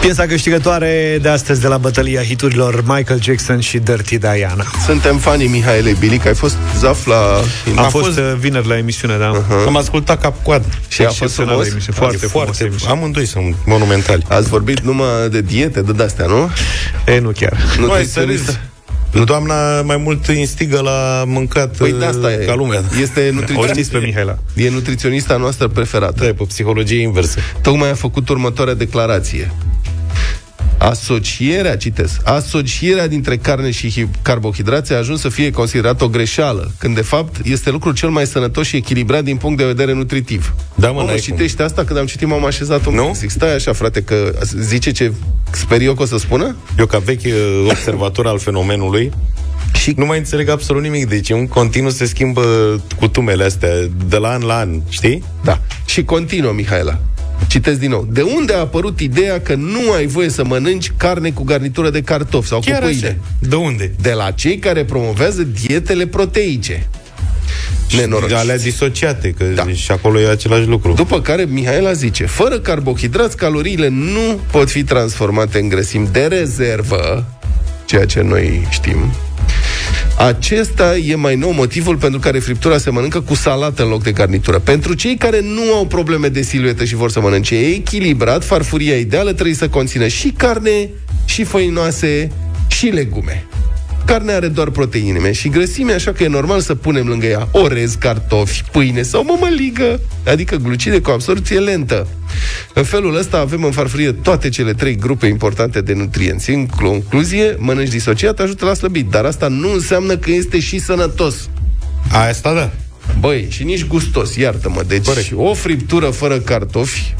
Piesa câștigătoare de astăzi de la bătălia hiturilor Michael Jackson și Dirty Diana. Suntem fanii Mihaelei Bilic, ai fost zaf la... Am fost, fost uh, vineri la emisiune, da. Uh-huh. Am ascultat cap coadă. Și a fost frumos? Emisiune. Foarte, foarte, foarte foarte Amândoi sunt monumentali. Ați vorbit numai de diete, de astea, nu? E, nu chiar. Nu ai să râzi. Doamna mai mult instigă la mâncat Păi de asta uh, e. ca lumea. Este O știți nutriționist, pe Mihaela. e nutriționista noastră preferată. Da, e pe psihologie inversă. Tocmai a făcut următoarea declarație. Asocierea, citesc, asocierea dintre carne și hi- carbohidrați a ajuns să fie considerată o greșeală, când de fapt este lucrul cel mai sănătos și echilibrat din punct de vedere nutritiv. Da, mă, Mamă, n-ai citește asta, când am citit m-am așezat un Nu? pic. Zic, stai așa, frate, că zice ce sper eu că o să spună? Eu, ca vechi uh, observator al fenomenului, și nu mai înțeleg absolut nimic. Deci în continuu se schimbă cutumele astea de la an la an, știi? Da. Și continuă, Mihaela. Citesc din nou. De unde a apărut ideea că nu ai voie să mănânci carne cu garnitură de cartofi sau Chiar cu pâine? așa. De unde? De la cei care promovează dietele proteice. Nenorociți. Alea disociate, că Da. da. și acolo e același lucru. După care Mihaela zice, fără carbohidrați, caloriile nu pot fi transformate în grăsimi de rezervă, ceea ce noi știm. Acesta e mai nou motivul pentru care friptura se mănâncă cu salată în loc de garnitură. Pentru cei care nu au probleme de siluetă și vor să mănânce echilibrat, farfuria ideală trebuie să conțină și carne, și făinoase, și legume. Carnea are doar proteine și grăsime, așa că e normal să punem lângă ea orez, cartofi, pâine sau mămăligă, adică glucide cu absorție lentă. În felul ăsta avem în farfurie toate cele trei grupe importante de nutrienți. În concluzie, mănânci disociat ajută la slăbit, dar asta nu înseamnă că este și sănătos. Asta da. Băi, și nici gustos, iartă-mă. Deci Corect. o friptură fără cartofi,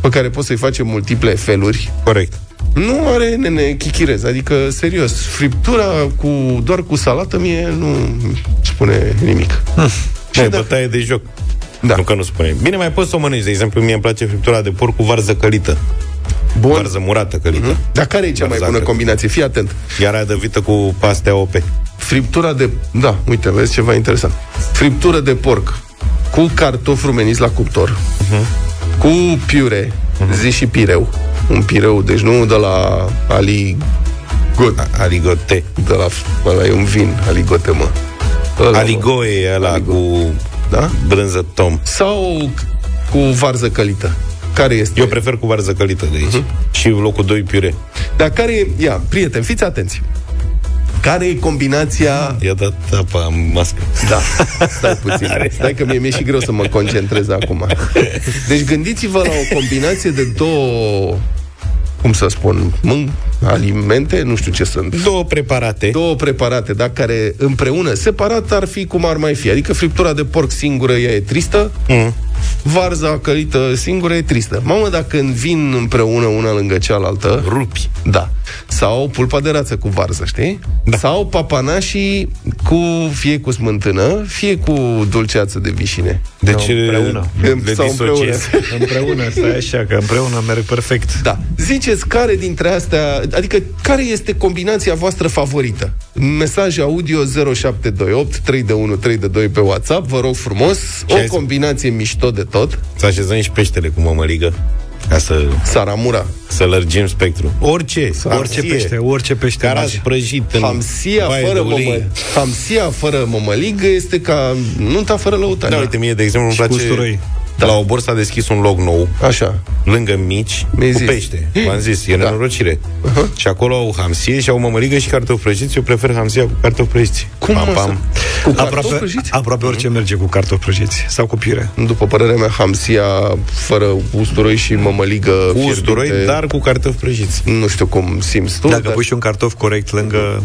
pe care poți să-i faci în multiple feluri, Corect. Nu are nene chichirez, adică serios, friptura cu doar cu salată mie nu spune nimic. Și e bătaie de joc. Da. Nu că nu spune. Bine, mai poți să o mănânci. De exemplu, mie îmi place friptura de porc cu varză călită. Bun. Varză murată călită. Dar care e cea mai Barzacă. bună combinație? Fii atent. Iar aia de vită cu pastea OP. Friptura de... Da, uite, vezi ceva interesant. Friptură de porc cu cartofi rumeniți la cuptor, cu piure, zi și pireu. Un pireu, deci nu de la Ali Got, Aligote. de la... Ăla e un vin, aligote, mă. Ăla, mă. Aligoe e ăla Aligo. cu Da? brânză tom. Sau cu varză călită. Care este? Eu prefer cu varză călită de aici. Și locul 2 piure. Dar care e... Ia, prieteni, fiți atenți. Care e combinația... I-a dat apa în mască. Da, stai puțin. Stai că mie mi-e și greu să mă concentrez acum. Deci gândiți-vă la o combinație de două cum să spun, mân- alimente, nu știu ce sunt. Două preparate. Două preparate, da, care împreună, separat, ar fi cum ar mai fi. Adică friptura de porc singură, ea e tristă, Mm. varza călită singură e tristă. Mamă, dacă vin împreună una lângă cealaltă... Rupi. Da. Sau pulpa de rață cu varză, știi? Da. Sau papanașii cu, fie cu smântână, fie cu dulceață de vișine. Deci împreună. le Sau împreună. disociezi. Împreună, stai așa, că împreună merg perfect. Da. Ziceți care dintre astea, adică care este combinația voastră favorită? Mesaj audio 0728 3 de 1 3 de 2 pe WhatsApp, vă rog frumos, hai o să- combinație mișto de tot. Să așezăm și peștele cu mămăligă. Ca să, Saramura. să lărgim spectru. Orice. Orice pește, orice pește. Caras merge. prăjit în Hamsia baie fără, de ulei. mămă, hamsia fără mămăligă este ca nunta fără lăutare. Da, uite, mie, de exemplu, îmi Și cu place... usturoi. Da. La obor s-a deschis un loc nou, Așa. lângă mici, Mi-ai cu zis. pește. V-am zis, e Da. nenorocire. Uh-huh. Și acolo au hamsie și au mămăligă și cartofi prăjiți. Eu prefer hamsia cu cartofi prăjiți. Cum pam, mă, pam. Cu cartofi Aproape, prăjiți? aproape orice merge cu cartofi prăjiți sau cu pire. După părerea mea, hamsia fără usturoi și mămăligă Cu usturoi, fierbinte, dar cu cartofi prăjiți. Nu știu cum simți tu, Dacă dar pui și un cartof corect lângă,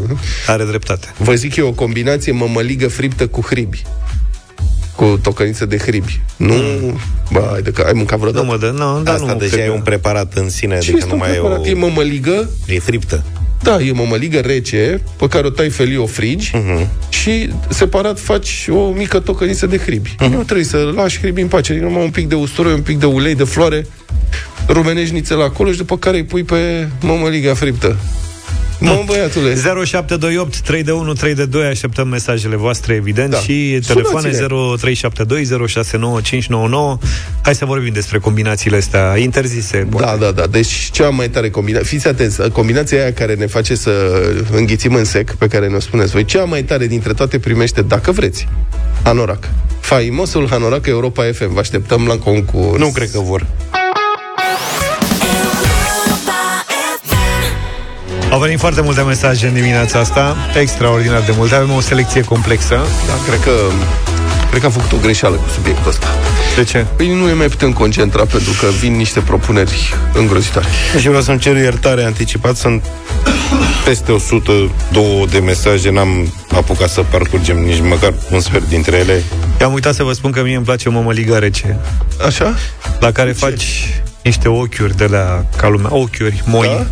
are dreptate. vă zic eu o combinație mămăligă friptă cu hribi. Cu tocăniță de hribi. Nu... Bă, hai de că ai mâncat vreodată? Nu mă dă, nu, dar Asta nu deja cred e că- un preparat în sine, Ce adică este nu un mai e o... preparat? E mămăligă E friptă. Da, e mămăligă rece, pe care o tai felii, o frigi Mhm. și separat faci o mică tocăniță de hribi. Mhm. Nu trebuie să lași hribi în pace, adică numai un pic de usturoi, un pic de ulei, de floare, rumenești nițel acolo și după care îi pui pe mămăliga friptă. Mă, băiatule. 0728 3 de 1 3 de 2 Așteptăm mesajele voastre, evident, Da. și telefoane Sunați-ne. 0372 069 599. Hai să vorbim despre combinațiile astea interzise. Da, da, da. Deci cea mai tare combinație. Fiți atenți, combinația aia care ne face să înghițim în sec, pe care ne-o spuneți voi, cea mai tare dintre toate primește, dacă vreți, Hanorac. Faimosul Hanorac Europa FM. Vă așteptăm la concurs. Nu cred că vor. Au venit foarte multe mesaje în dimineața asta, extraordinar de multe. Avem o selecție complexă. Da, cred că Cred că am făcut o greșeală cu subiectul ăsta. De ce? Păi nu ne mai putem concentra pentru că vin niște propuneri îngrozitoare. Și vreau să-mi cer iertare anticipat. Sunt peste 102 de mesaje. N-am apucat să parcurgem nici măcar un sfert dintre ele. I-am uitat să vă spun că mie îmi place o mămăligă rece. Așa? La care faci niște ochiuri de la ca lumea, ochiuri moi. Da?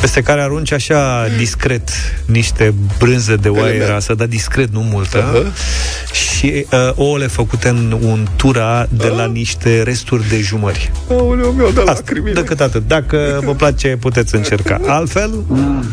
Peste care arunci așa discret niște brânze de oaie Element. rasă, dar discret, nu multă. Uh-huh. Și uh, ouăle făcute în untura de la niște resturi de jumări. Aoleu, mi-au dat Asta, decât atât. Dacă vă place, puteți încerca. Altfel,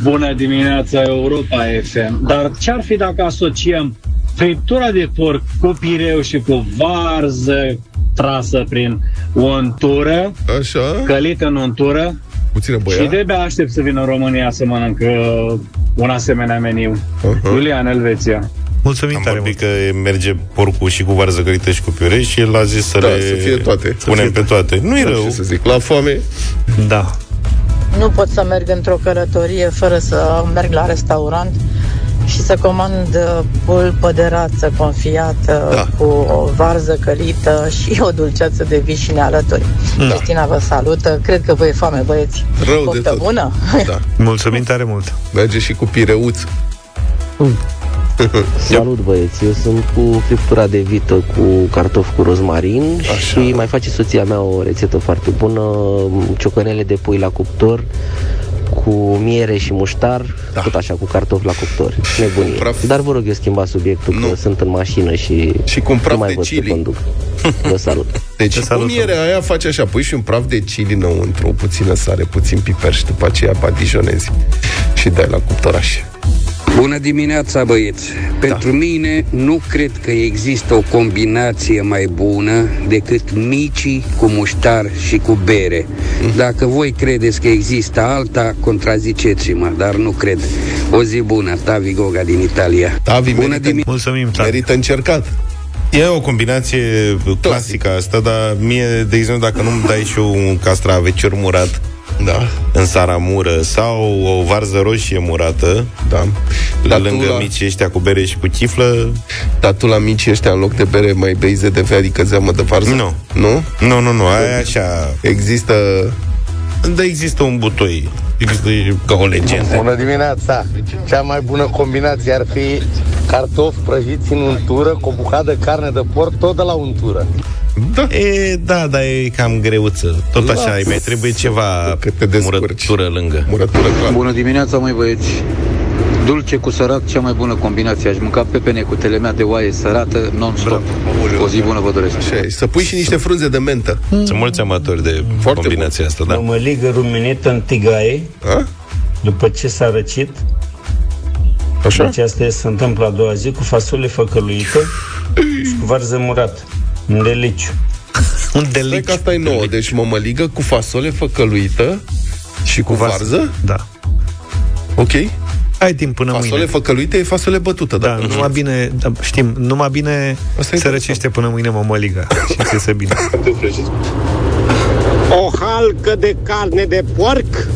Bună dimineața, Europa FM. Dar ce-ar fi dacă asociem friptura de porc cu pireu și cu varză trasă prin untură, Așa. călită în untură, Puțină și băia. de-abia aștept să vină în România să mănâncă un asemenea meniu. Uh-huh. Iulian, Elveția. mulțumim Am tare vorbit că merge porcul și cu varză călită și cu piure și el a zis să Da, le să fie toate. Să punem fie pe toate. Nu e Da, rău. ce să zic, la foame. mult. Da. Nu pot să merg într-o călătorie fără să merg la restaurant și să comand uh, pulpă de rață confiată Da. cu o varză călită și o dulceață de vișine alături. Da. Cristina vă salută. Cred că vă e foame, băieți. Rău de Poftă tot. bună! Da. Mulțumim tare mult. Merge și cu pireuț. Salut băieți, eu sunt cu friptura de vită cu cartofi cu rozmarin Așa. și mai face soția mea o rețetă foarte bună, ciocănele de pui la cuptor cu miere și muștar, da. tot așa cu cartofi la cuptor. Nebunie. praf- Dar vă rog eu schimba subiectul Nu. că sunt în mașină și, Și cu un praf nu mai de văd ce chili. conduc. Vă salut. Deci Te cu salutăm. mierea aia faci așa, pui și un praf de chili înăuntru, o puțină sare, puțin piper și după aceea badijonezi și dai la cuptoraș. Bună dimineața, băieți! Pentru da. mine nu cred că există o combinație mai bună decât micii cu muștar și cu bere. Dacă voi credeți că există alta, contraziceți-mă, dar nu cred. O zi bună, Tavi Goga din Italia. Tavi Bună merită, dimineața! Mulțumim tare. merită încercat. E o combinație clasică asta, dar mie, de exemplu, dacă nu-mi dai și eu un castravecior murat Da. în saramură sau o varză roșie murată, Da. la Dar tu lângă la- micii ăștia cu bere și cu chiflă, Dar tu la mici ăștia, în loc de bere, mai bei ZDV, adică zeamă de varză? Nu. Nu? nu, nu, nu, aia e așa... Există... Da, există un butoi. Există ca o legendă. Bună dimineața! Cea mai bună combinație ar fi cartofi prăjiți în untură cu o bucată de carne de porc tot de la untură. Da. E, da, dar e cam greuță. Tot așa, Lasă. îi mai trebuie ceva Că te descurci. murătură lângă. Murătură, clar. Bună dimineața, mai băieți! Dulce cu sărat, cea mai bună combinație. Aș mânca pepene cu telemea de oaie sărată non-stop. O zi bună vă doresc. Așa e. Să pui și niște frunze de mentă. Sunt mulți amatori de Foarte combinația asta, da. Mămăligă rumenită în tigaie, A? după ce s-a răcit. Așa? Deci asta se întâmplă a doua zi cu fasole făcăluită și cu varză murată. Un deliciu. Un Stai delic. că asta e nouă. Deci mămăligă cu fasole făcăluită și cu varză. Da. Ok. Ai timp până Fasole mâine. făcăluită e fasole bătută, Da, da? numai bine, da, știm, numai bine Asta e se răcește până mâine mămăliga și ți se bine. O halcă de carne de porc,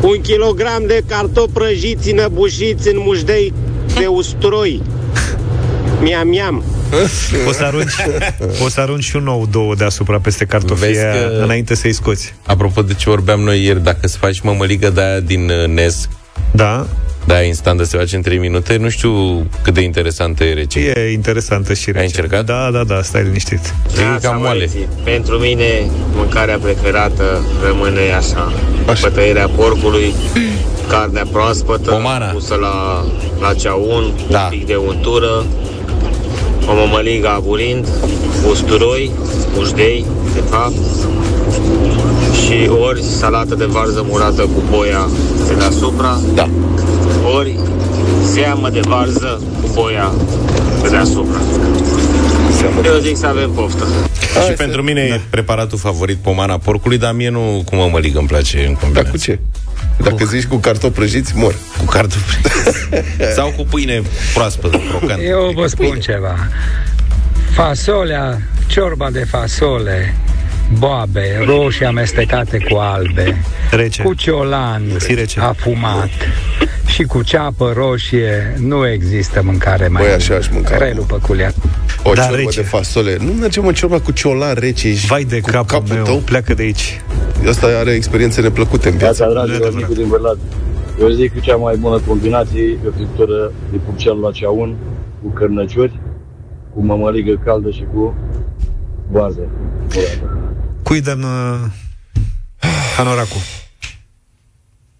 un kilogram de cartofi prăjiți înăbușiți în mușdei de usturoi. Miam, miam. O să arunci, o să arunci și un nou două deasupra peste cartofii Vezi aia, că- înainte să-i scoți. Apropo de ce vorbeam noi ieri, dacă îți faci mămăligă de aia din uh, NES, Da, de aia instantă se face în 3 minute, nu știu cât de interesantă e rece. e interesantă și rece. Ai încercat? Da, da, da, stai liniștit. E cam moale. Pentru mine, mâncarea preferată rămâne așa. Așa. Pătăirea porcului, carnea proaspătă, Pomara. pusă la, la ceaun, Da. un pic de untură, o mămăligă aburind, usturoi, mușdei, de fapt, și ori salată de varză murată cu boia pe deasupra, da. ori zeamă de varză cu boia pe deasupra. Eu zic să avem poftă. și pentru mine da. e preparatul favorit pomana porcului, dar mie nu cu mămăligă îmi place în combinație. Dar cu ce? Dacă zici cu cartofi prăjiți, mor. Cu cartofi prăjiți. Sau cu pâine proaspătă, crocant. Eu vă spun ceva. Fasolea, ciorba de fasole, boabe, roșii amestecate cu albe, Rece. cu ciolan rece. afumat și cu ceapă roșie, nu există mâncare mai Băi, așa aș mânca. Relu păculiat. O Da, ciorbă rece. de fasole. Nu merge mă ciorba cu ciolan rece. Ești Vai de cu capul capul meu, tău. pleacă de aici. Ăsta are experiențe neplăcute în viață. Viața dragilor, Nicu din Bărlat. Eu zic că cea mai bună combinație e o friptură de purcel la ceaun cu cărnăciori, cu mămăligă caldă și cu varză. Cui dăm uh, hanoracul?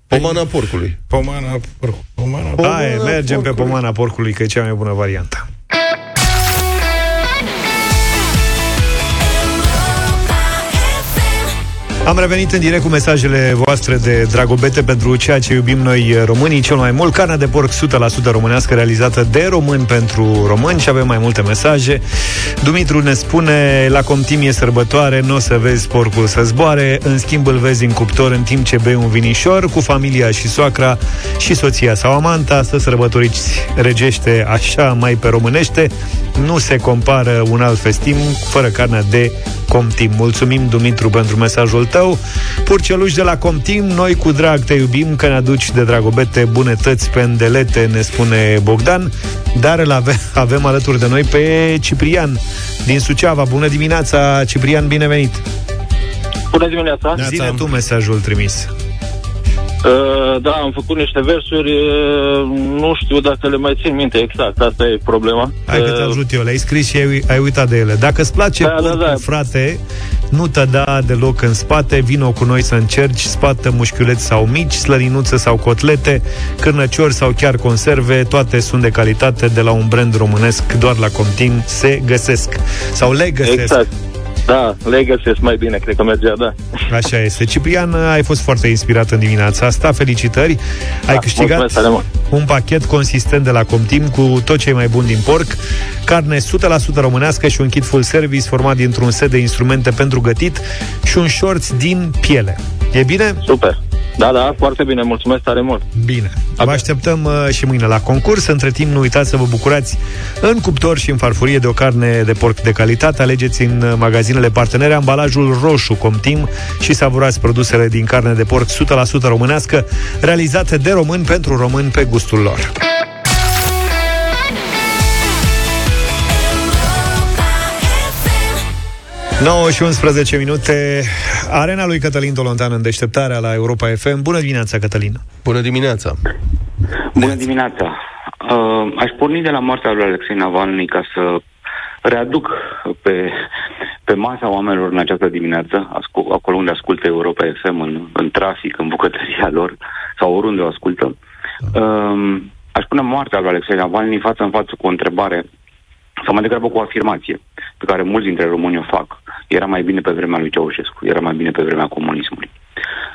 Pomana porcului. Pomana porcului. Pomana Hai, mergem pe pomana porcului, că e cea mai bună variantă. Am revenit în direct cu mesajele voastre de dragobete pentru ceea ce iubim noi românii cel mai mult. Carnea de porc 100% românească realizată de români pentru români și avem mai multe mesaje. Dumitru ne spune, la Comtim e sărbătoare, nu o să vezi porcul să zboare, în schimb îl vezi în cuptor în timp ce bei un vinișor cu familia și soacra și soția sau amanta, să sărbătoriți regește așa mai pe românește. Nu se compară un alt festim fără carnea de Comtim. Mulțumim, Dumitru, pentru mesajul tău. Purceluși de la Comtim, noi cu drag te iubim, că ne aduci de dragobete bunătăți pe îndelete, ne spune Bogdan, dar îl ave- avem alături de noi pe Ciprian din Suceava. Bună dimineața, Ciprian, bine venit! Bună dimineața! Zine tu mesajul trimis. Uh, da, am făcut niște versuri, uh, nu știu dacă le mai țin minte exact, asta e problema. Hai că te Uh, ajut eu, le-ai scris și ai, ai uitat de ele. Dacă îți place Da, da, da, porcul, da. frate, nu te da deloc în spate, vino cu noi să încerci, spată mușchiuleți sau mici, slăninuță sau cotlete, cârnăciori sau chiar conserve, toate sunt de calitate de la un brand românesc, doar la Comtin se găsesc. Sau le găsesc. Exact. Da, le găsesc mai bine, cred că mergea, da. Așa este. Ciprian, ai fost foarte inspirat în dimineața asta. Felicitări! Ai câștigat mulțumesc tare mult. un pachet consistent de la Comtim cu tot ce e mai bun din porc, carne 100% românească și un kit full service format dintr-un set de instrumente pentru gătit și un shorts din piele. E bine? Super. Da, da, foarte bine, mulțumesc tare mult. Bine. Vă așteptăm uh, și mâine la concurs. Între timp, nu uitați să vă bucurați în cuptor și în farfurie de o carne de porc de calitate. Alegeți în uh, magazinele partenere ambalajul roșu Comtim și savurați produsele din carne de porc 100% românească, realizate de români pentru români pe gustul lor. 9 și 11 minute. Arena lui Cătălin Tolontan în deșteptarea la Europa FM Bună dimineața, Cătălin. Bună dimineața. Bună dimineața! Uh, aș porni de la moartea lui Alexei Navalny ca să readuc pe, pe masa oamenilor în această dimineață, ascu- acolo unde ascultă Europa FM, în, în trafic, în bucătăria lor, sau oriunde o ascultă. Uh, aș pune moartea lui Alexei Navalny față în față cu o întrebare, sau mai degrabă cu o afirmație, pe care mulți dintre români o fac. Era mai bine pe vremea lui Ceaușescu, era mai bine pe vremea comunismului.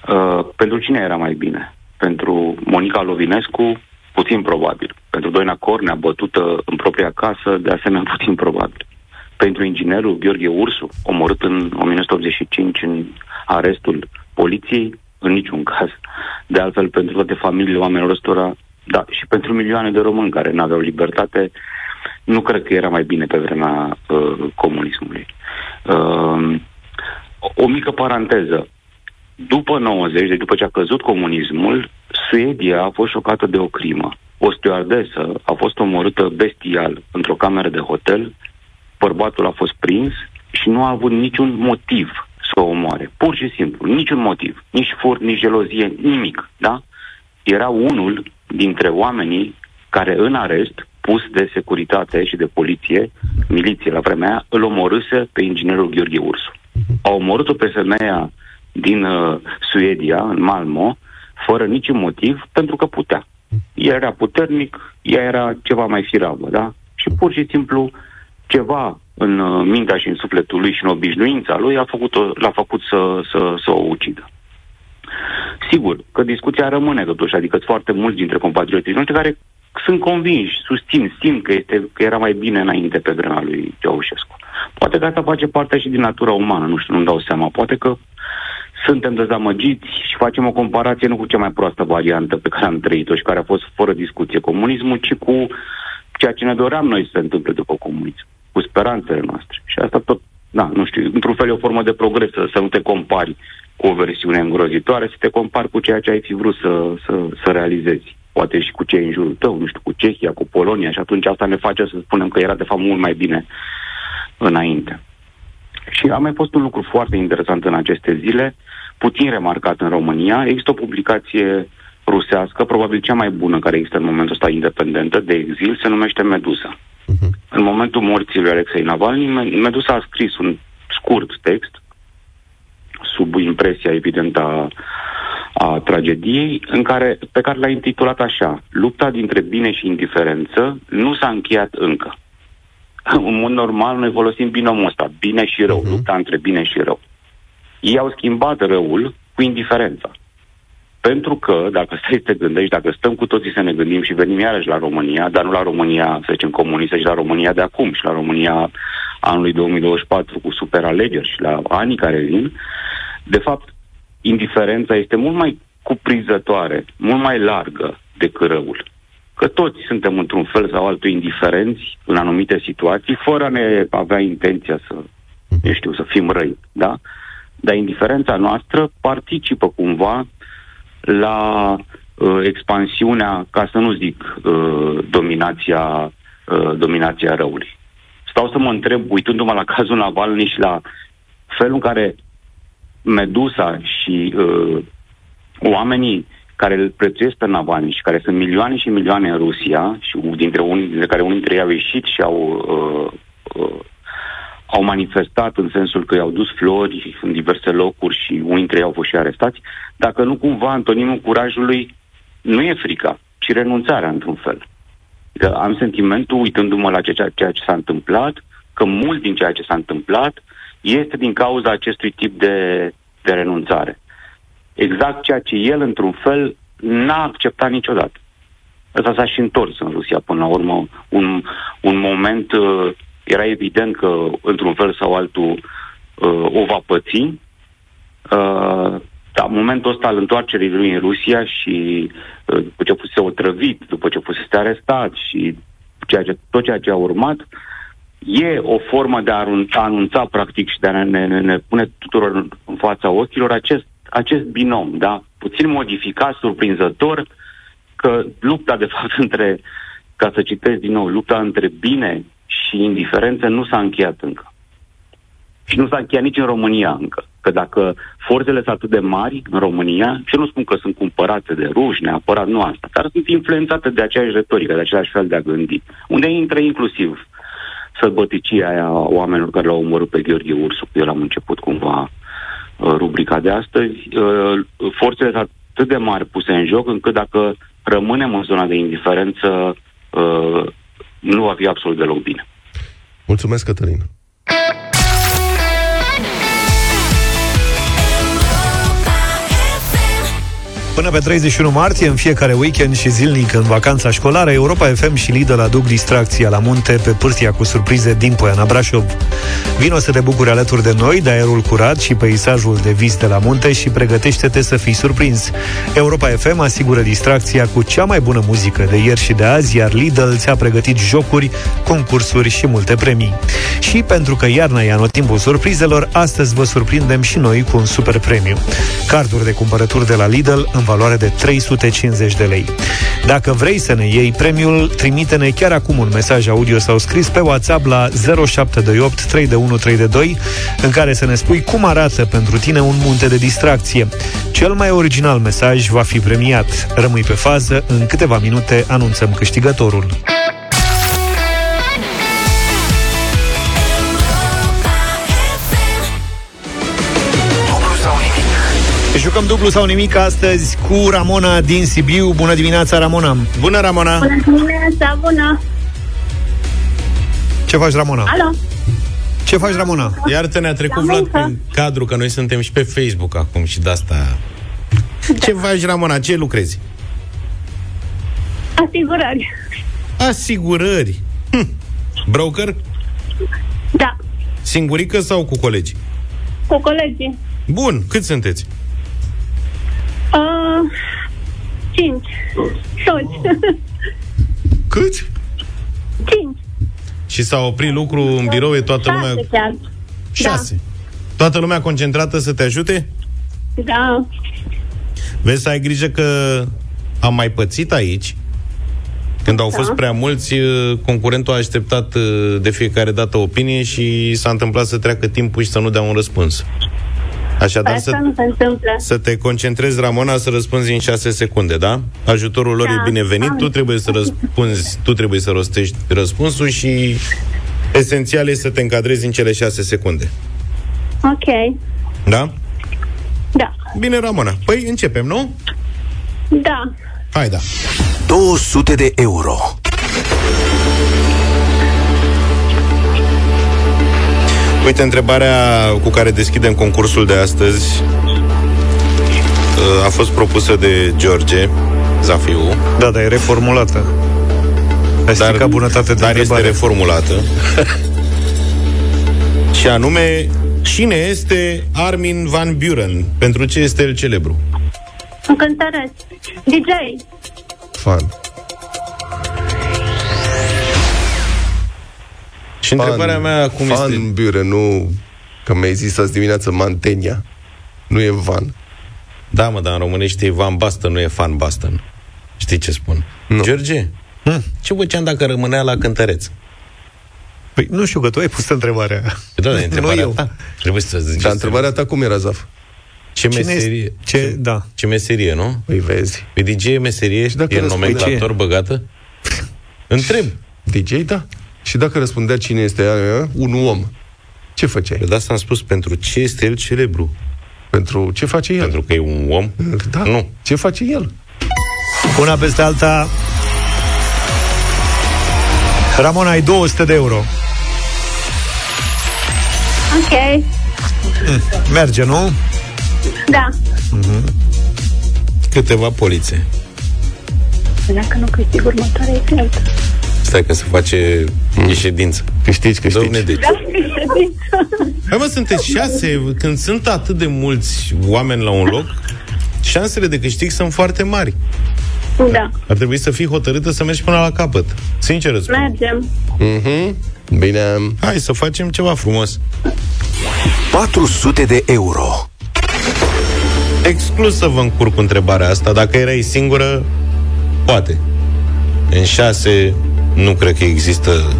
Uh, pentru cine era mai bine? Pentru Monica Lovinescu, puțin probabil. Pentru Doina Cornea, bătută în propria casă, de asemenea puțin probabil. Pentru inginerul Gheorghe Ursu, omorât în 1985 în arestul poliției, în niciun caz. De altfel, pentru toate familiile oamenilor ăstora, da, și pentru milioane de români care nu aveau libertate, nu cred că era mai bine pe vremea uh, comunismului. Uh, o mică paranteză. După 90, deci după ce a căzut comunismul, Suedia a fost șocată de o crimă. O stewardesă a fost omorâtă bestial într-o cameră de hotel, bărbatul a fost prins și nu a avut niciun motiv să o omoare. Pur și simplu, niciun motiv. Nici furt, nici gelozie, nimic. Da? Era unul dintre oamenii care în arest, pus de securitate și de poliție, miliție la vremea aia, îl omorâse pe inginerul Gheorghe Ursu. A omorât-o pe femeia din uh, Suedia, în Malmo, fără niciun motiv, pentru că putea. El era puternic, ea era ceva mai firavă, da? Și pur și simplu ceva în uh, mintea și în sufletul lui și în obișnuința lui, a făcut l-a făcut să, să, să o ucidă. Sigur că discuția rămâne totuși, adică sunt foarte mulți dintre compatrioții noștri care sunt convinși, susțin, simt că, este, că era mai bine înainte pe vremea lui Ceaușescu. Poate că asta face parte și din natura umană, nu știu, nu-mi dau seama. Poate că suntem dezamăgiți și facem o comparație nu cu cea mai proastă variantă pe care am trăit-o și care a fost fără discuție comunismul, ci cu ceea ce ne doream noi să se întâmple după comunism, cu speranțele noastre. Și asta tot, da, nu știu, într-un fel e o formă de progres, să, să nu te compari cu o versiune îngrozitoare, să te compari cu ceea ce ai fi vrut să, să, să realizezi. Poate și cu cei în jurul tău, nu știu, cu Cehia, cu Polonia și atunci asta ne face să spunem că era de fapt mult mai bine înainte. Și a mai fost un lucru foarte interesant în aceste zile, puțin remarcat în România. Există o publicație rusească, probabil cea mai bună care există în momentul ăsta independentă, de exil, se numește Medusa. Uh-huh. În momentul morții lui Alexei Navalny, Medusa a scris un scurt text, sub impresia evidentă a, a tragediei, în care, pe care l-a intitulat așa, Lupta dintre bine și indiferență nu s-a încheiat încă. În mod normal, noi folosim binomul ăsta, bine și rău, uh-huh. lupta între bine și rău. Ei au schimbat răul cu indiferența. Pentru că, dacă stai să te gândești, dacă stăm cu toții să ne gândim și venim iarăși la România, dar nu la România, să zicem, comunistă, ci la România de acum și la România anului 2024 cu super alegeri și la anii care vin, de fapt, indiferența este mult mai cuprinzătoare, mult mai largă decât răul. Că toți suntem într-un fel sau altul indiferenți în anumite situații, fără a ne avea intenția să, eu știu, să fim răi, da? Dar indiferența noastră participă cumva la uh, expansiunea, ca să nu zic uh, dominația, uh, dominația răului. Stau să mă întreb, uitându-mă la cazul Navalny și la felul în care Medusa și uh, oamenii care îl prețuiesc pe Navalny și care sunt milioane și milioane în Rusia și dintre, unii, dintre care unii dintre ei au ieșit și au, uh, uh, au manifestat în sensul că i-au dus flori în diverse locuri și unii dintre ei au fost și arestați, dacă nu cumva antonimul curajului nu e frica, ci renunțarea într-un fel. Că am sentimentul, uitându-mă la ceea, ceea ce s-a întâmplat, că mult din ceea ce s-a întâmplat este din cauza acestui tip de, de renunțare. Exact ceea ce el, într-un fel, n-a acceptat niciodată. Asta s-a și întors în Rusia până la urmă. Un, un moment uh, era evident că, într-un fel sau altul, uh, o va păți. Uh, dar momentul ăsta al întoarcerii lui în Rusia și uh, după ce fusese otrăvit, după ce fusese arestat și ceea ce, tot ceea ce a urmat, e o formă de a anunța, anunța practic și de a ne, ne, ne pune tuturor în fața ochilor acest, acest binom, da? Puțin modificat, surprinzător, că lupta, de fapt, între, ca să citesc din nou, lupta între bine și indiferență nu s-a încheiat încă. Și nu s-a încheiat nici în România încă. Că dacă forțele sunt atât de mari în România, și eu nu spun că sunt cumpărate de ruși, neapărat, nu asta, dar sunt influențate de aceeași retorică, de același fel de a gândi, unde intră inclusiv sălbăticia aia a oamenilor care l-au omorât pe Gheorghe Ursu, eu l-am început cumva uh, rubrica de astăzi, uh, forțele sunt atât de mari puse în joc, încât dacă rămânem în zona de indiferență, uh, nu va fi absolut deloc bine. Mulțumesc, Cătălin. Până pe 31 martie, în fiecare weekend și zilnic în vacanța școlară, Europa FM și Lidl aduc distracția la munte pe pârtia cu surprize din Poiana Brașov. Vino să te bucuri alături de noi de aerul curat și peisajul de vis de la munte și pregătește-te să fii surprins. Europa FM asigură distracția cu cea mai bună muzică de ieri și de azi, iar Lidl ți-a pregătit jocuri, concursuri și multe premii. Și pentru că iarna e anotimpul surprizelor, astăzi vă surprindem și noi cu un super premiu. Carduri de cumpărături de la Lidl în valoare de 350 de lei. Dacă vrei să ne iei premiul, trimite-ne chiar acum un mesaj audio sau scris pe WhatsApp la 0728 3132 în care să ne spui cum arată pentru tine un munte de distracție. Cel mai original mesaj va fi premiat. Rămâi pe fază, în câteva minute anunțăm câștigătorul. Jucăm dublu sau nimic astăzi cu Ramona din Sibiu. Bună dimineața, Ramona! Bună, Ramona! Bună dimineața, bună! Ce faci, Ramona? Alo! Ce faci, Ramona? Iartă ne-a trecut La Vlad muncă. prin cadru, că noi suntem și pe Facebook acum și de asta... Ce faci, Ramona? Ce lucrezi? Asigurări. Asigurări. Hm. Broker? Da. Singurică sau cu colegi? Cu colegii. Bun, cât sunteți? Cinci. Toți. Cât? cinci. Și s-a oprit lucru în birou, e toată lumea... Șase chiar. Șase. Toată lumea concentrată să te ajute? Da. Vezi să ai grijă că am mai pățit aici. Când au Da. fost prea mulți, uh, concurentul a așteptat uh, de fiecare dată opinie și s-a întâmplat să treacă timpul și să nu dea un răspuns. Așadar, Asta să, nu se întâmplă. să te concentrezi, Ramona, să răspunzi în 6 secunde, da? Ajutorul lor Da. e binevenit, tu trebuie să răspunzi, tu trebuie să rostești răspunsul și esențial este să te încadrezi în cele 6 secunde. Ok. Da? Da. Bine, Ramona. Păi începem, nu? Da. Hai, da. 200 de euro. Uite, întrebarea cu care deschidem concursul de astăzi uh, a fost propusă de George Zafiu. Da, dar e reformulată. Ai stricat bunătate de Dar este întrebare. reformulată. și anume, cine este Armin Van Buren? Pentru ce este el celebru? Un cântăresc. DJ. Fan. Și întrebarea mea acum Fan este... Biure, nu... Că mi-ai zis azi dimineață Mantenia. Nu e Van. Da, mă, dar în românește e Van Basten, nu e Fan Basten. Știi ce spun? Nu. George, Hm? ce făceam dacă rămânea la cântăreț? Păi nu știu că tu ai pus întrebarea. Da, da, e întrebarea eu. ta. Trebuie să zici. Dar întrebarea ta cum era, Zaf? Ce Cine meserie? este- ce- da. Ce meserie, nu? Păi vezi. Păi DJ e meserie? dacă e răspunde- nomenclator băgată? Întreb. DJ, da. Și dacă răspundea cine este ea, un om, ce făceai? De asta am spus, pentru ce este el celebru? Pentru ce face el? Pentru că e un om? Da. Nu. Ce face el? Una peste alta Ramona, ai 200 de euro Ok. Merge, nu? Da. Câteva polițe. Dacă nu câștig următoarea e greu. Stai că se face mm. ședință. Câștigi, câștigi. Domne, deci. Da, câștig. Hai mă, sunteți șase. Când sunt atât de mulți oameni la un loc, șansele de câștig sunt foarte mari. Da. Ar trebui să fii hotărâtă să mergi până la capăt. Sincer îți spun. Mergem. Mhm. Bine. Hai să facem ceva frumos. 400 de euro. Exclus să vă încurc cu întrebarea asta. Dacă erai singură, poate. În șase, nu cred că există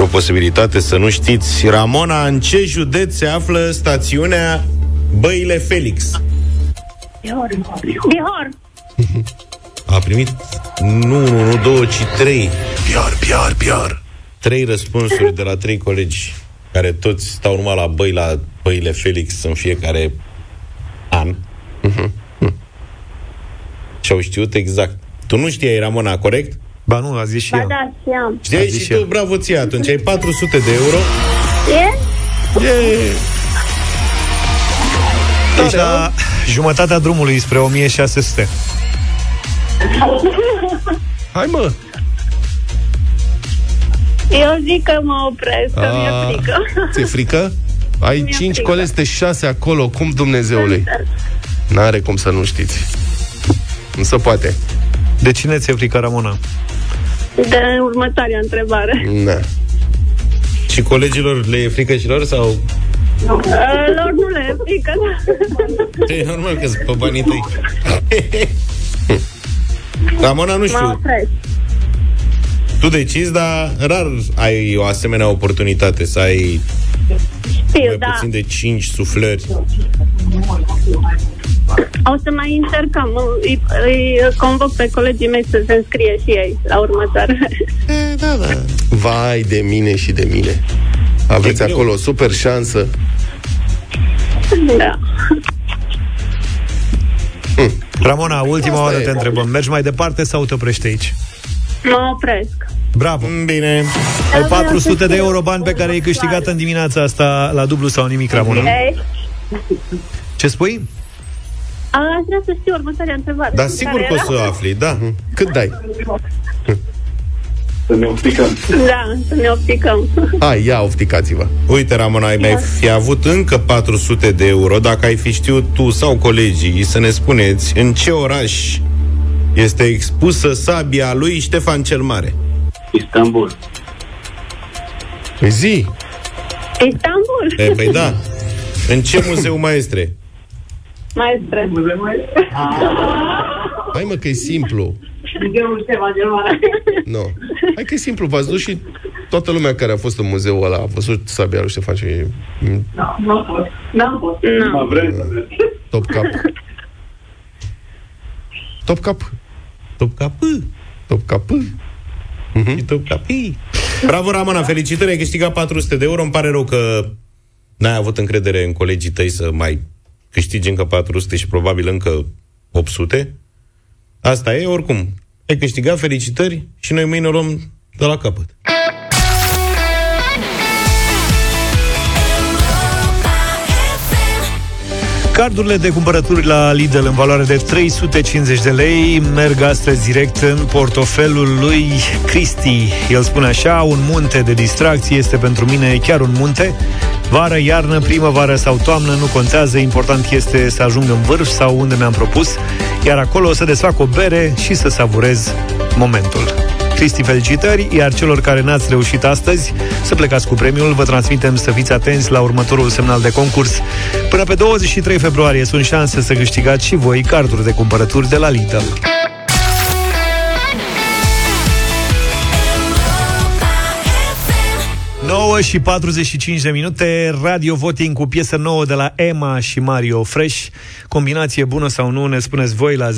o posibilitate să nu știți. Ramona, în ce județ se află stațiunea Băile Felix? Bihor. Bihor. A primit nu, nu, nu două, ci trei. Piar, piar, piar. Trei răspunsuri de la trei colegi care toți stau numai la băi, la băile Felix în fiecare an. Și au știut exact. Tu nu știai, Ramona, corect? Ba nu, a zis și Ba ea da, știam. Știai și tu, bravo ție, atunci ai 400 de euro. E? Yeah. Deci la jumătatea drumului spre 1600 Hai mă! Eu zic că mă opresc, că mi-e A, frică. Ți-e frică? Ai Mi-e cinci frică. coleste șase acolo, cum Dumnezeului? N-are cum să nu știți. Nu se poate. De cine ți-e frică, Ramona? De următoarea întrebare. Na. Și colegilor le e frică și lor sau... Uh, Lor nu le e frică, da. E normal că sunt pe banii tăi. Ramona, nu Mă știu, opresc. tu decizi, dar rar ai o asemenea oportunitate să ai Știu, mai da. puțin de 5 suflări. O să mai încercăm. Îi, îi convoc pe colegii mei să se înscrie și ei la următoarea. Da, da. Vai de mine și de mine. Aveți E greu. acolo o super șansă. Da. Ramona, ultima Asta oară e. te întrebăm Mergi mai departe sau te oprești aici? Mă opresc. Bravo! Bine. Ai 400 de euro bani pe care ai câștigat în dimineața asta la dublu sau nimic, Ramona. Ok. Ce spui? Aș vrea să știu următoarea întrebare. Dar sigur că o să afli, da. Cât dai? Să ne opticăm. Da, să ne opticăm. Hai, ia, opticați-vă. Uite, Ramona, ai mai fi avut încă 400 de euro dacă ai fi știut tu sau colegii să ne spuneți în ce oraș este expusă sabia lui Ștefan cel Mare. Istanbul. Păi zi. Istanbul. E, păi da. În ce muzeu maestre? Maestre. Hai mă că e simplu. Muzeul Ștefan cel Mare. Nu. Hai că e simplu, v-ați dus și toată lumea care a fost în muzeul ăla a văzut sabia lui Ștefan și Nu am fost. N-am fost. Nu. vrem. top cap. Top cap. Top cap. Top cap. Și top cap. Bravo, Ramona, felicitări, ai câștigat 400 de euro. Îmi pare rău că n-ai avut încredere în colegii tăi să mai câștigi încă 400 și probabil încă 800. Asta e, oricum. Ai câștigat, felicitări și noi mâine o luăm de la capăt. Cardurile de cumpărături la Lidl în valoare de 350 de lei merg astăzi direct în portofelul lui Cristi. El spune așa, un munte de distracție este pentru mine chiar un munte. Vară, iarnă, primăvară sau toamnă, nu contează, important este să ajung în vârf sau unde mi-am propus, iar acolo o să desfac o bere și să savurez momentul. Cristi, felicitări, iar celor care n-ați reușit astăzi să plecați cu premiul, vă transmitem să fiți atenți la următorul semnal de concurs. Până pe 23 februarie sunt șanse să câștigați și voi carduri de cumpărături de la Lidl. 9 și 45 de minute, Radio Voting cu piesă nouă de la Emma și Mario Fresh. Combinație bună sau nu, ne spuneți voi la 0372069599.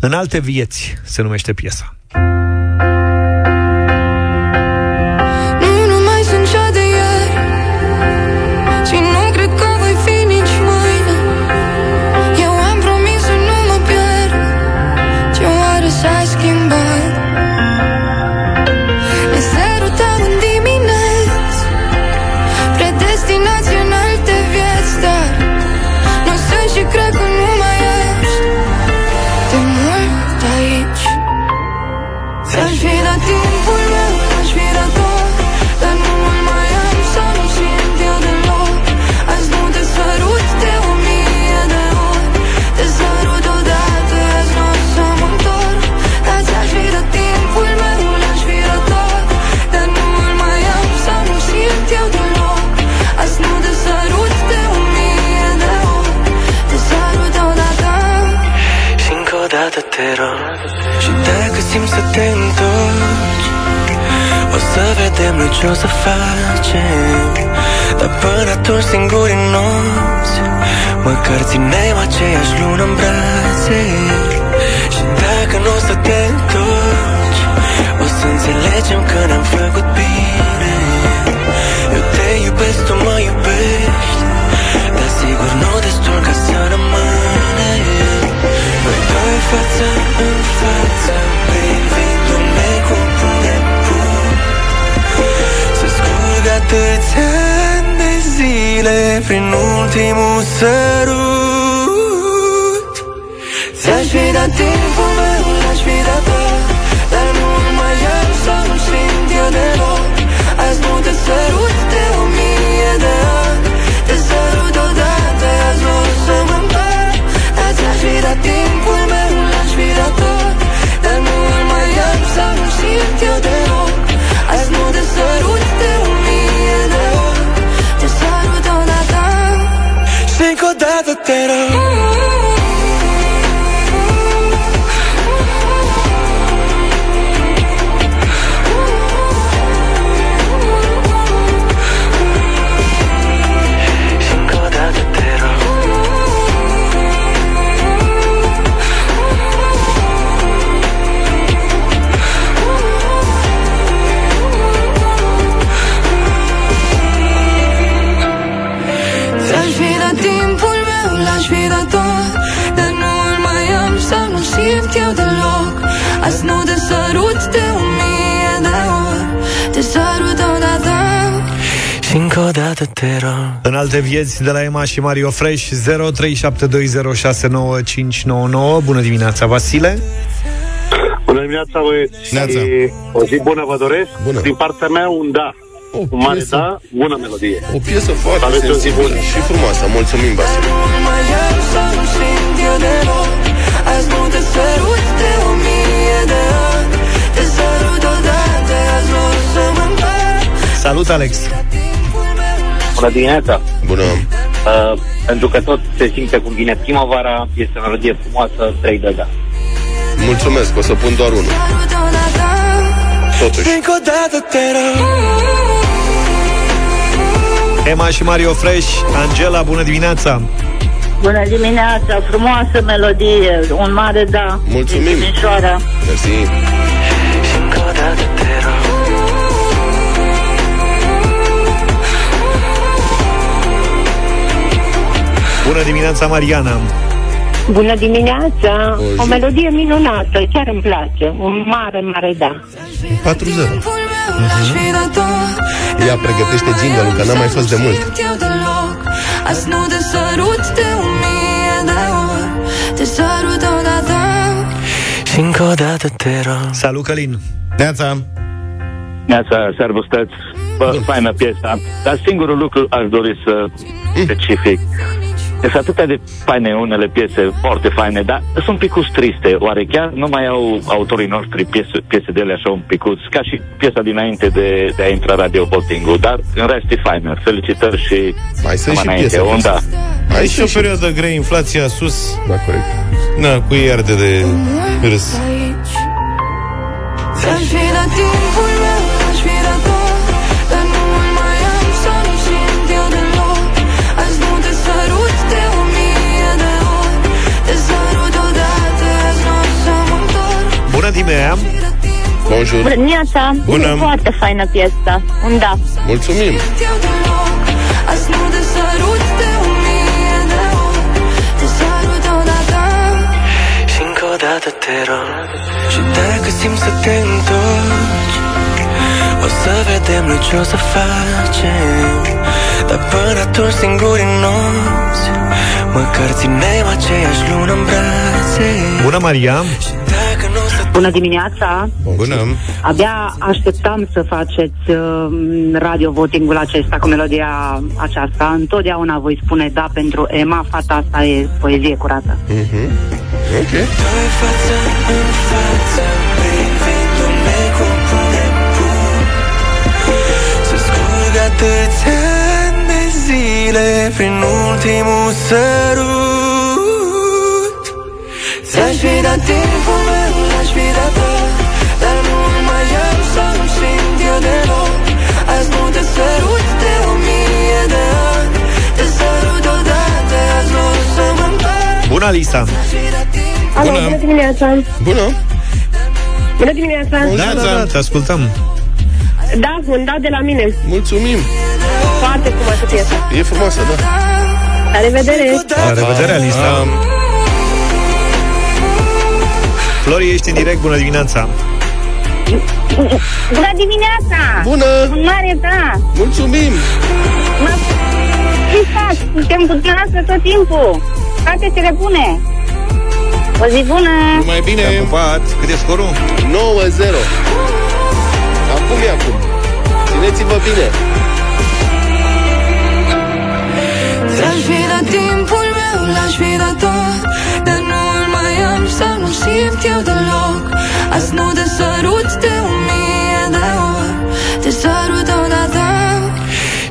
În alte vieți se numește piesa. Simți să te întorci. O să vedem noi ce o să facem. Dar până atunci singuri în nopți Măcar ținem aceeași lună în brațe. Și dacă nu o să te întorci O să înțelegem că ne-am făcut bine. Eu te iubesc, tu mă iubești Dar sigur nu destul ca să rămânem Noi doi față în față Privindu-ne cum punem Să scurg atâția ani de zile Prin ultimul sărut. Ți-aș fi dat timpul meu, vieți de la Emma și Mario Fresh 0372069599 Bună dimineața, Vasile Bună dimineața, băieți. Neața. Și O zi bună vă doresc. Bună. Din partea mea, un da. un mare piesă. da, bună melodie. O piesă foarte Aveți o zi sensibilă bună. și frumoasă. Mulțumim, Vasile. Mai am să nu simt eu deloc Azi nu te sărut de o mie de ani Te sărut odată, azi nu o să mă întorc Salut, Alex Bună dimineața! Bună! Uh, pentru că tot se simte cum vine primăvara, este o melodie frumoasă, 3 de da. Mulțumesc, o să pun doar unul. Totuși. Încă o dată te rog Emma și Mario Fresh Angela, bună dimineața Bună dimineața, frumoasă melodie, un mare da. Mulțumim. Din Timișoara. Mersi. Bună dimineața, Mariana Bună dimineața! O zi. O melodie minunată, chiar îmi place. Un mare, mare da. 4-0. Ea pregătește jingle că n-a mai fost de mult. Eu deloc Azi nu te sărut de o mie de ori Te sărut odată Și încă o dată te rog Salut, Călin Neața. Neața, servustăți, Bă, faină piesa, dar singurul lucru aș dori să specific. Sunt atâtea de faine unele piese, foarte faine, dar sunt un picuț triste. Oare chiar nu mai au autorii noștri piese, piese de ele așa un picuț, ca și piesa dinainte de, de a intra Radio Voting dar în rest e faină. Felicitări și Mai sunt numai și înainte. piese Un da. frumoase. Aici e o perioadă grea, inflația sus. Da, corect. Na, cu ei arde de râs. Ți-aș fi dat timpul meu, întorc Bună dimineața Bonjour. Bună dimineața! Bună. Foarte faină piesă. Un da. Mulțumim. Eu deloc Azi nu te sărut de o mie de ori Te sărut odată Și încă o dată te rog Și dacă simți să te întorci O să vedem noi ce o să facem Dar până atunci singuri în nopți Măcar ținem aceeași lună în brațe Bună, Maria Bună dimineața! Bună. Abia așteptam să faceți uh, radio votingul acesta cu melodia aceasta. Întotdeauna voi spune da pentru Emma, fata asta e poezie curată. Mhm. Ok. Doi față în față Privindu-ne cum punem pur Să scurg atâția ani de zile Prin ultimul sărut Ți-aș fi dat timpul meu, simt eu deloc Azi nu te sărut de o mie de ani Te sărut odată, azi nu o să mă întorc Bună, Lisa Alo, Bună. bună dimineața! Bună! Bună dimineața! Da, da, da, te ascultăm Da, un da de la mine. Mulțumim! Foarte frumoasă piesă. E frumoasă, da. La revedere! La revedere, Alisa Flori, ești în direct, bună dimineața Bună dimineața! Bună! Un mare da! Mulțumim! Mă... Ce faci? Suntem cu dumneavoastră tot timpul! Toate cele bune! O zi bună! Mai bine! Te-am pupat. Cât e scorul? 9-0 Acum e acum Țineți-vă bine Ți-aș fi dat timpul meu, l-aș fi dat tot Dar nu îl mai am să nu simt eu deloc Azi nu te sărut de o mie de ori Te sărut odată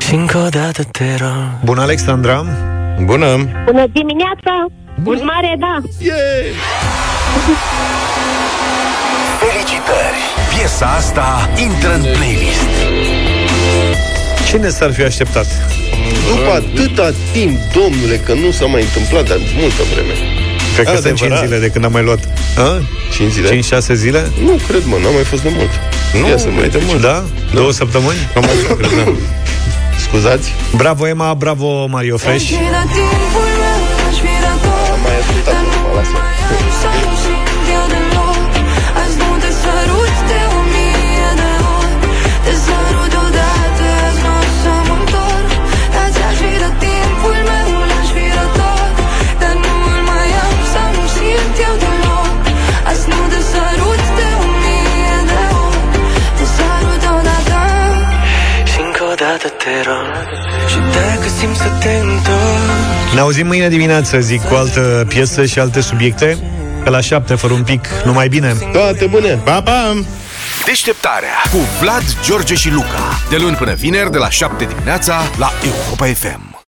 Și încă o dată te rog Bună, Alexandra Bună Bună dimineața! Un mare da! Yeah! Felicitări! Piesa asta intră în playlist. Cine s-ar fi așteptat? După atâta timp, domnule, că nu s-a mai întâmplat de multă vreme Cred că sunt 5 Adevărat. zile de când am mai luat A? 5 zile? 5-6 zile? Nu cred, mă, n-a mai fost de mult Nu, Ia să mai de trece. mult Da? Două săptămâni? Nu mai știu, cred, da. Scuzați? Bravo, Emma, bravo, Mario Fresh Ți-aș fi dat timpul meu, l-aș fi dat tot Am mai ascultat, mă, lasă Ne auzim mâine dimineață, zic, cu altă piesă și alte subiecte. Pe la șapte, fără un pic, numai bine. Toate bune! Pa, pa! Deșteptarea cu Vlad, George și Luca. De luni până vineri, de la 7 dimineața, la Europa FM.